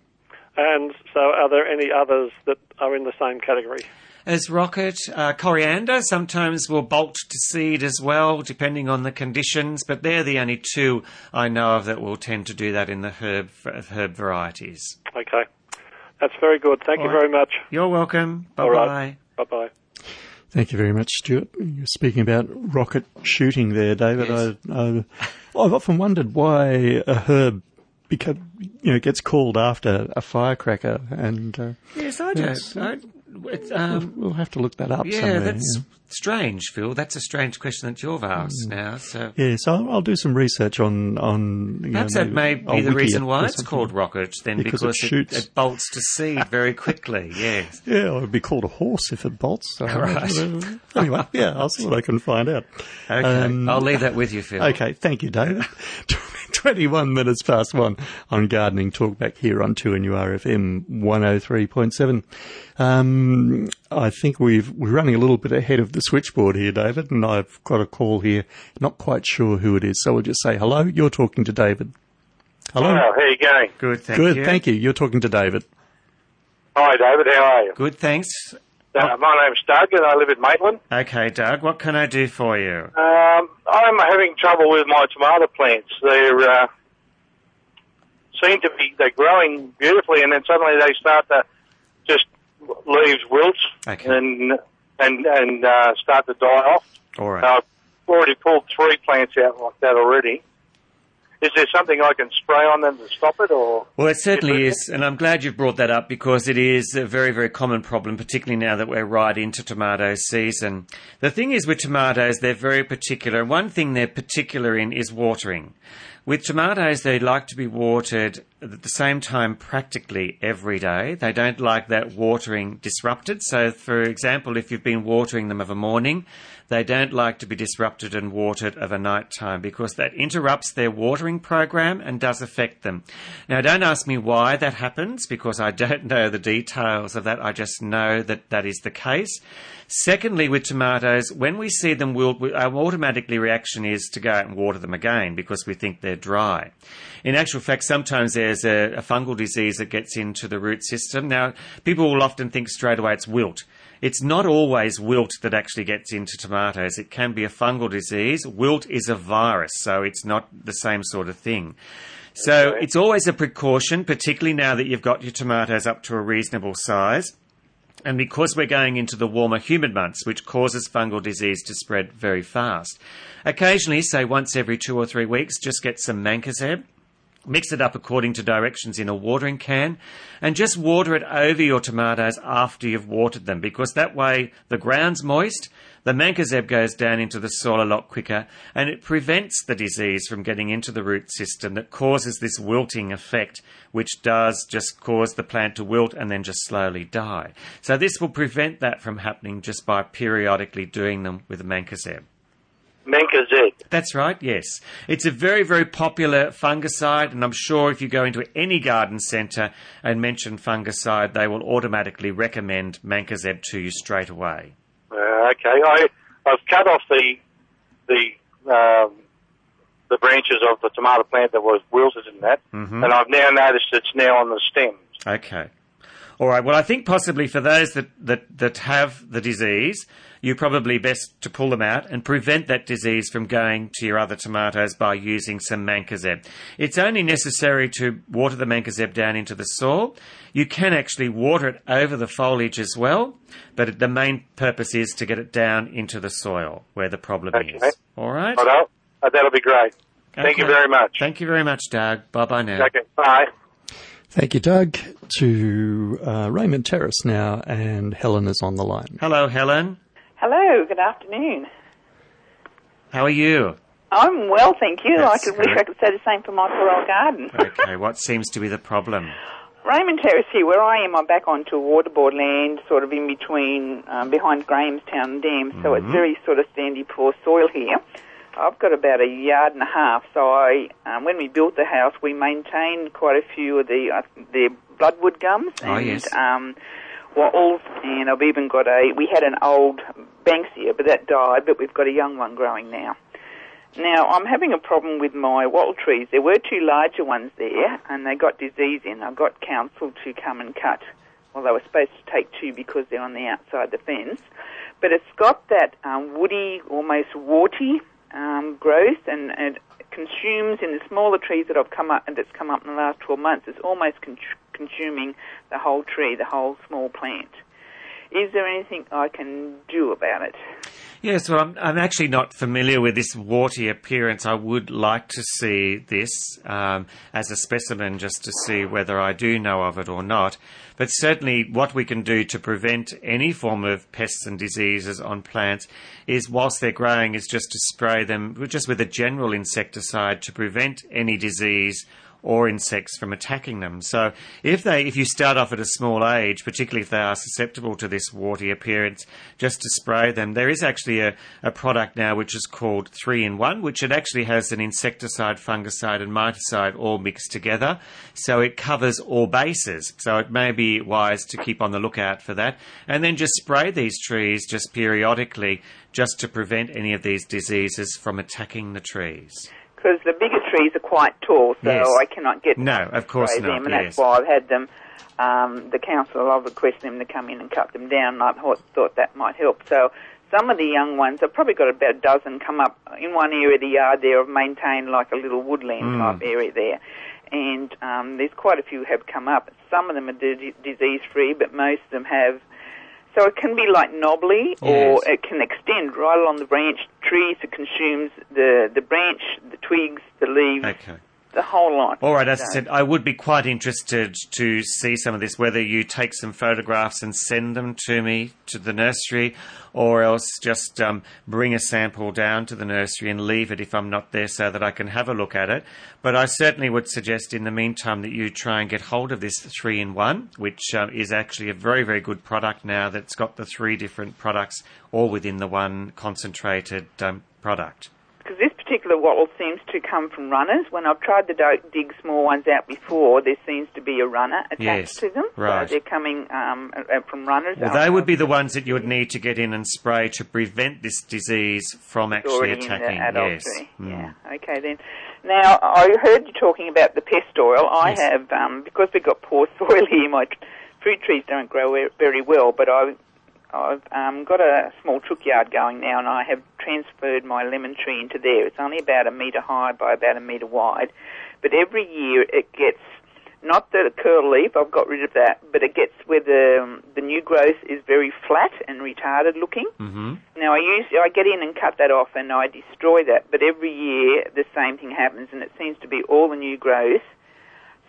And so are there any others that are in the same category? As rocket, uh, coriander sometimes will bolt to seed as well, depending on the conditions, but they're the only two I know of that will tend to do that in the herb, herb varieties. Okay. That's very good. Thank All you right. very much. You're welcome. Bye bye. right. Bye-bye. Thank you very much, Stuart. You're speaking about rocket shooting there, David. Yes. I, I've often wondered why a herb become, you know, gets called after a firecracker. And uh, Yes, I It's, um, we'll have to look that up yeah, somewhere. that's yeah. Strange, Phil. That's a strange question that you've asked Mm. now. So Yeah, so I'll, I'll do some research on on. Perhaps know, that may be the reason why it's called rocket. Then Because because, it it, shoots. it bolts to seed very quickly. Yes. Yeah, it would be called a horse if it bolts. So Right. anyway, yeah, I'll see what I can find out. Um, Okay, I'll leave that with you, Phil. Okay, thank you, David. 21 minutes past one on Gardening Talk back here on 2NURFM 103.7. Um, I think we've, we're running a little bit ahead of the switchboard here, David, and I've got a call here. Not quite sure who it is, so we'll just say hello. You're talking to David. Hello. Hello, how are you going? Good, thank Good, you. thank you. You're talking to David. Hi, David. How are you? Good, thanks. Uh, my name's Doug, and I live in Maitland. Okay, Doug, what can I do for you? Um, I'm having trouble with my tomato plants. They're uh, seem to be they're growing beautifully, and then suddenly they start to just leaves wilt and and and uh, start to die off. All right. I've already pulled three plants out like that already. Is there something I can spray on them to stop it, or Well, it certainly is, and I'm glad you've brought that up because it is a very, very common problem, particularly now that we're right into tomato season. The thing is with tomatoes, they're very particular. One thing they're particular in is watering. With tomatoes, they like to be watered at the same time practically every day. They don't like that watering disrupted. So, for example, if you've been watering them of a morning, they don't like to be disrupted and watered of a night time because that interrupts their watering program and does affect them. Now, don't ask me why that happens because I don't know the details of that. I just know that that is the case. Secondly, with tomatoes, when we see them wilt, our automatically reaction is to go out and water them again because we think they're dry. In actual fact, sometimes there's a, a fungal disease that gets into the root system. Now, people will often think straight away it's wilt. It's not always wilt that actually gets into tomatoes. It can be a fungal disease. Wilt is a virus, so it's not the same sort of thing. So it's always a precaution, particularly now that you've got your tomatoes up to a reasonable size. And because we're going into the warmer, humid months, which causes fungal disease to spread very fast, occasionally, say once every two or three weeks, just get some mancozeb, mix it up according to directions in a watering can, and just water it over your tomatoes after you've watered them, because that way the ground's moist, the mancozeb goes down into the soil a lot quicker, and it prevents the disease from getting into the root system that causes this wilting effect, which does just cause the plant to wilt and then just slowly die. So this will prevent that from happening just by periodically doing them with mancozeb. Mancozeb? That's right, yes. It's a very, very popular fungicide, and I'm sure if you go into any garden centre and mention fungicide, they will automatically recommend Mancozeb to you straight away. Uh, okay, I I've cut off the the um, the branches of the tomato plant that was wilted in that, Mhm. and I've now noticed it's now on the stems. Okay. All right. Well, I think possibly for those that, that, that have the disease, you're probably best to pull them out and prevent that disease from going to your other tomatoes by using some mancozeb. It's only necessary to water the mancozeb down into the soil. You can actually water it over the foliage as well, but the main purpose is to get it down into the soil where the problem Okay. is. All right. Uh, that'll be great. Thank you very much. Thank you very much, Doug. Bye bye now. Okay, bye. Thank you, Doug. To uh, Raymond Terrace now, and Helen is on the line. Hello, Helen. Hello, good afternoon. How are you? I'm well, thank you. That's I could wish. I could say the same for my Corel garden. Okay, what seems to be the problem? Raymond Terrace here, where I am, I'm back onto waterboard land, sort of in between, um, behind Grahamstown Dam, so it's Mhm. very sort of sandy, poor soil here. I've got about a yard and a half, so I, um, when we built the house, we maintained quite a few of the, uh, the bloodwood gums Oh, and, yes. um, wattles, and I've even got a, we had an old Banksia, but that died, but we've got a young one growing now. Now, I'm having a problem with my wattle trees. There were two larger ones there, and they got disease in. I got council to come and cut. Well, they were supposed to take two because they're on the outside the fence. But it's got that um, woody, almost warty um, growth, and, and consumes in the smaller trees that I've come up and that's come up in the last 12 months. It's almost con- consuming the whole tree, the whole small plant. Is there anything I can do about it? Yes, well, I'm, I'm actually not familiar with this warty appearance. I would like to see this um, as a specimen just to see whether I do know of it or not. But certainly, what we can do to prevent any form of pests and diseases on plants is, whilst they're growing, is just to spray them just with a general insecticide to prevent any disease or insects from attacking them. So if they, if you start off at a small age, particularly if they are susceptible to this warty appearance, just to spray them, there is actually a, a product now which is called three in one, which it actually has an insecticide, fungicide, and miticide all mixed together. So it covers all bases. So it may be wise to keep on the lookout for that, and then just spray these trees just periodically, just to prevent any of these diseases from attacking the trees. Because the bigger trees are quite tall, so Yes. I cannot get No, of course not. them, and yes. that's why I've had them. Um, the council, I've requested them to come in and cut them down, and I thought, thought that might help. So some of the young ones, I've probably got about a dozen come up in one area of the yard there. I've maintained like a little woodland Mm. type area there. And um, there's quite a few have come up. Some of them are d- disease free, but most of them have. So it can be like knobbly, or Yes. it can extend right along the branch trees. It consumes the the branch, the twigs, the leaves, Okay. The whole lot. All right, as I said, I would be quite interested to see some of this, whether you take some photographs and send them to me to the nursery, or else just um, bring a sample down to the nursery and leave it if I'm not there so that I can have a look at it. But I certainly would suggest in the meantime that you try and get hold of this three in one, which um, is actually a very, very good product now that's got the three different products all within the one concentrated um, product. Particular wattle seems to come from runners. When I've tried to do- dig small ones out before, there seems to be a runner attached Yes, to them. right. So they're coming um, from runners. Well, they would be the ones that you would need to get in and spray to prevent this disease from actually already in the attacking. yes. Mm. Okay then. Now I heard you talking about the pest oil. I Yes. have um, because we've got poor soil here. My fruit trees don't grow very well, but I. I've um, got a small chook yard going now, and I have transferred my lemon tree into there. It's only about a metre high by about a metre wide, but every year it gets not the curl leaf. I've got rid of that, but it gets where the um, the new growth is very flat and retarded looking. Mm-hmm. Now I use I get in and cut that off and I destroy that, but every year the same thing happens and it seems to be all the new growth.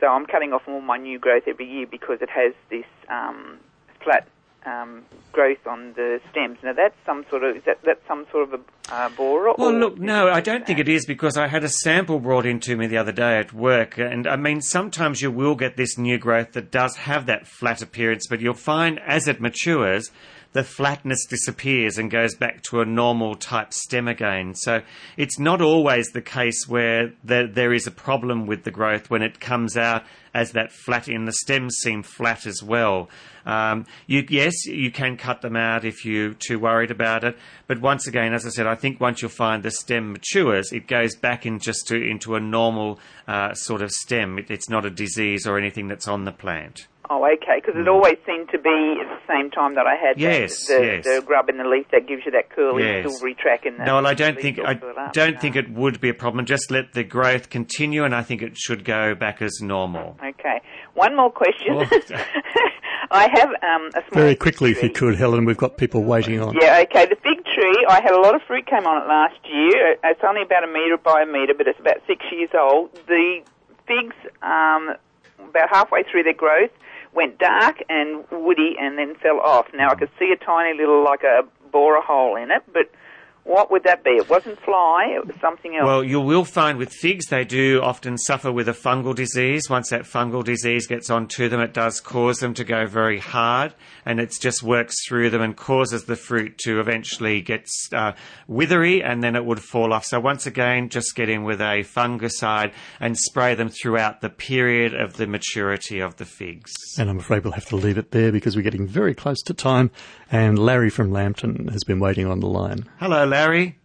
So I'm cutting off all my new growth every year because it has this um, flat um, growth on the stems. Now that's some sort of is that that's some sort of a uh, borer? Well, or look, no, I don't think it is because I had a sample brought in to me the other day at work, and I mean, sometimes you will get this new growth that does have that flat appearance, but you'll find as it matures, the flatness disappears and goes back to a normal type stem again. So it's not always the case where there, there is a problem with the growth when it comes out as that flat in the stems seem flat as well. Um, you, yes, you can cut them out if you're too worried about it. But once again, as I said, I think once you'll find the stem matures, it goes back in just to, into a normal uh, sort of stem. It, it's not a disease or anything that's on the plant. Oh, okay, because it always seemed to be at the same time that I had. Yes, that, the, yes. the grub in the leaf that gives you that curly Yes. silvery track in the No, well, I don't think I don't think it would be a problem. Just let the growth continue, and I think it should go back as normal. Okay. One more question. Oh. I have um, a small Very quickly, if you could, Helen. We've got people waiting on. Yeah, okay. The fig tree, I had a lot of fruit came on it last year. It's only about a metre by a metre, but it's about six years old. The figs, um, about halfway through their growth, went dark and woody and then fell off. Now I could see a tiny little, like a borer hole in it, but what would that be? It wasn't fly, it was something else. Well, you will find with figs they do often suffer with a fungal disease. Once that fungal disease gets onto them, it does cause them to go very hard, and it just works through them and causes the fruit to eventually get uh, withery, and then it would fall off. So once again, just get in with a fungicide and spray them throughout the period of the maturity of the figs. And I'm afraid we'll have to leave it there because we're getting very close to time. And Larry from Lambton has been waiting on the line. Hello, Larry.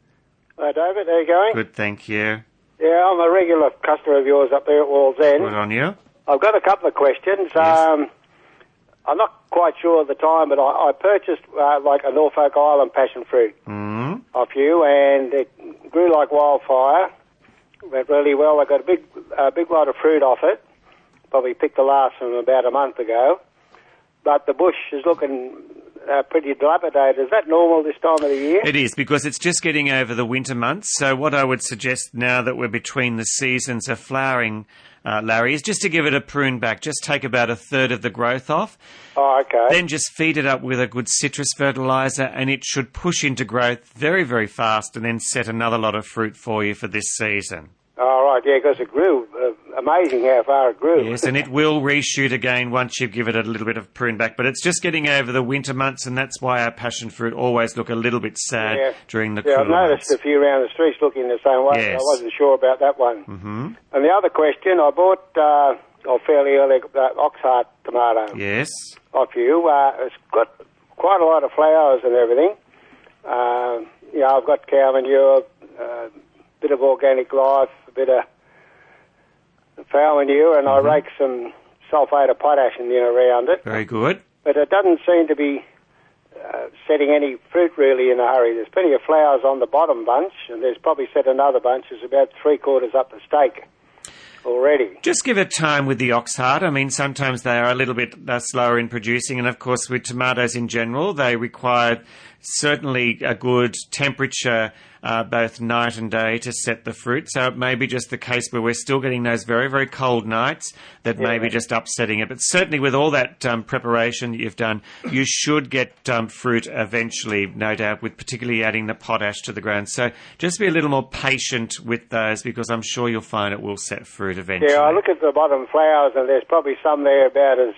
Hi, David. How you going? Good, thank you. Yeah, I'm a regular customer of yours up there at Wallsend. Good on you. I've got a couple of questions. Um, I'm not quite sure at the time, but I, I purchased uh, like a Norfolk Island passion fruit Mm. off you, and it grew like wildfire. Went really well. I got a big, a big lot of fruit off it. Probably picked the last from about a month ago. But the bush is looking uh, pretty dilapidated. Is that normal this time of the year? It is because it's just getting over the winter months. So what I would suggest now that we're between the seasons of flowering, uh, Larry, is just to give it a prune back. Just take about a third of the growth off. Oh, okay. Then just feed it up with a good citrus fertilizer, and it should push into growth very, very fast, and then set another lot of fruit for you for this season. All right, yeah, because it grew. Uh, amazing how far it grew. Yes, and it will reshoot again once you give it a little bit of prune back. But it's just getting over the winter months, and that's why our passion fruit always look a little bit sad Yeah. during the yeah, I've noticed months. a few around the streets looking the same way. Yes. I wasn't sure about that one. hmm And the other question, I bought, uh, fairly early, uh, Oxheart tomato Yes. off you. Uh, it's got quite a lot of flowers and everything. Uh, you know, I've got cow manure, a bit of organic life, a bit of fowl manure, and Mm-hmm. I rake some sulphate of potash in there around it. Very good. But it doesn't seem to be uh, setting any fruit really in a hurry. There's plenty of flowers on the bottom bunch, and there's probably set another bunch. It's about three quarters up the stake already. Just give it time with the oxheart. I mean, sometimes they are a little bit uh, slower in producing, and of course, with tomatoes in general, they require certainly a good temperature, uh, both night and day, to set the fruit. So it may be just the case where we're still getting those very, very cold nights that may be just upsetting it. But certainly, with all that um, preparation that you've done, you should get um, fruit eventually, no doubt, with particularly adding the potash to the ground. So just be a little more patient with those because I'm sure you'll find it will set fruit eventually. Yeah, I look at the bottom flowers, and there's probably some there about as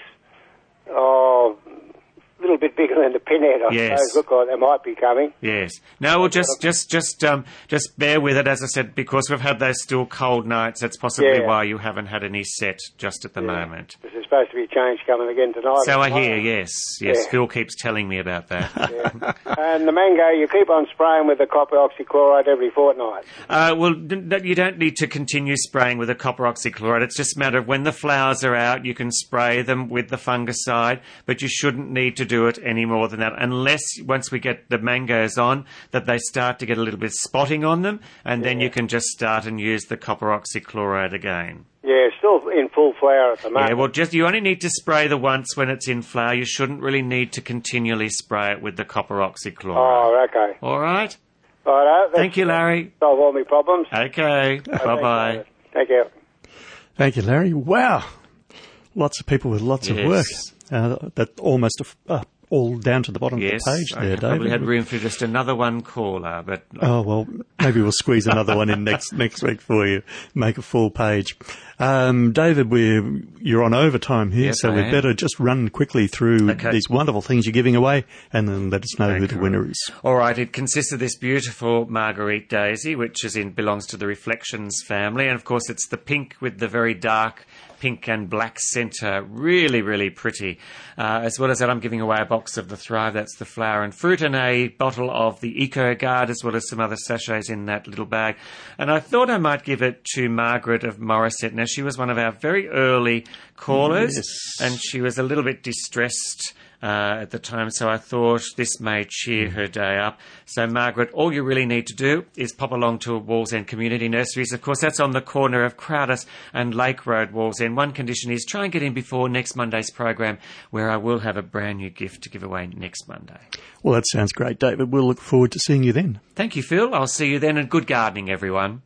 oh, little bit bigger than the pinhead. I Yes. suppose. Look like they might be coming. Yes. No, well, just just just um, just bear with it, as I said, because we've had those still cold nights. That's possibly Yeah. why you haven't had any set just at the moment. This is supposed to be a change coming again tonight. So I hear. Yes, yes. Yeah. Phil keeps telling me about that. And the mango, you keep on spraying with the copper oxychloride every fortnight. Uh, well, you don't need to continue spraying with the copper oxychloride. It's just a matter of when the flowers are out, you can spray them with the fungicide, but you shouldn't need to do it any more than that, unless once we get the mangoes on, that they start to get a little bit spotting on them, and then you can just start and use the copper oxychloride again. Yeah, still in full flower at the moment. Yeah, well, just you only need to spray the once when it's in flower. You shouldn't really need to continually spray it with the copper oxychloride. Oh, okay. All right. Righto. that's- Thank you, Larry. Solve all my problems. Okay. Bye bye. Thank you. Thank you, Larry. Wow. Lots of people with lots of work. Uh, that almost uh, all down to the bottom Yes, of the page there, David. We had room for just another one caller, but Oh well, maybe we'll squeeze another one in next next week for you. Make a full page. Um, David, we're you're on overtime here, Yes, so I we am. better just run quickly through Okay. these wonderful things you're giving away, and then let us know who the winner is. All right, it consists of this beautiful Marguerite daisy, which is in belongs to the Reflections family, and of course it's the pink with the very dark pink and black centre. Really, really pretty. Uh, as well as that, I'm giving away a box of the Thrive. That's the flower and fruit, and a bottle of the Eco Guard, as well as some other sachets in that little bag. And I thought I might give it to Margaret of Morisset. Now she was one of our very early callers, Yes. and she was a little bit distressed uh, at the time, so I thought this may cheer her day up. So, Margaret, all you really need to do is pop along to Wallsend Community Nurseries. Of course, that's on the corner of Crowders and Lake Road, Wallsend. One condition is try and get in before next Monday's program, where I will have a brand new gift to give away next Monday. Well, that sounds great, David. We'll look forward to seeing you then. Thank you, Phil. I'll see you then, and good gardening, everyone.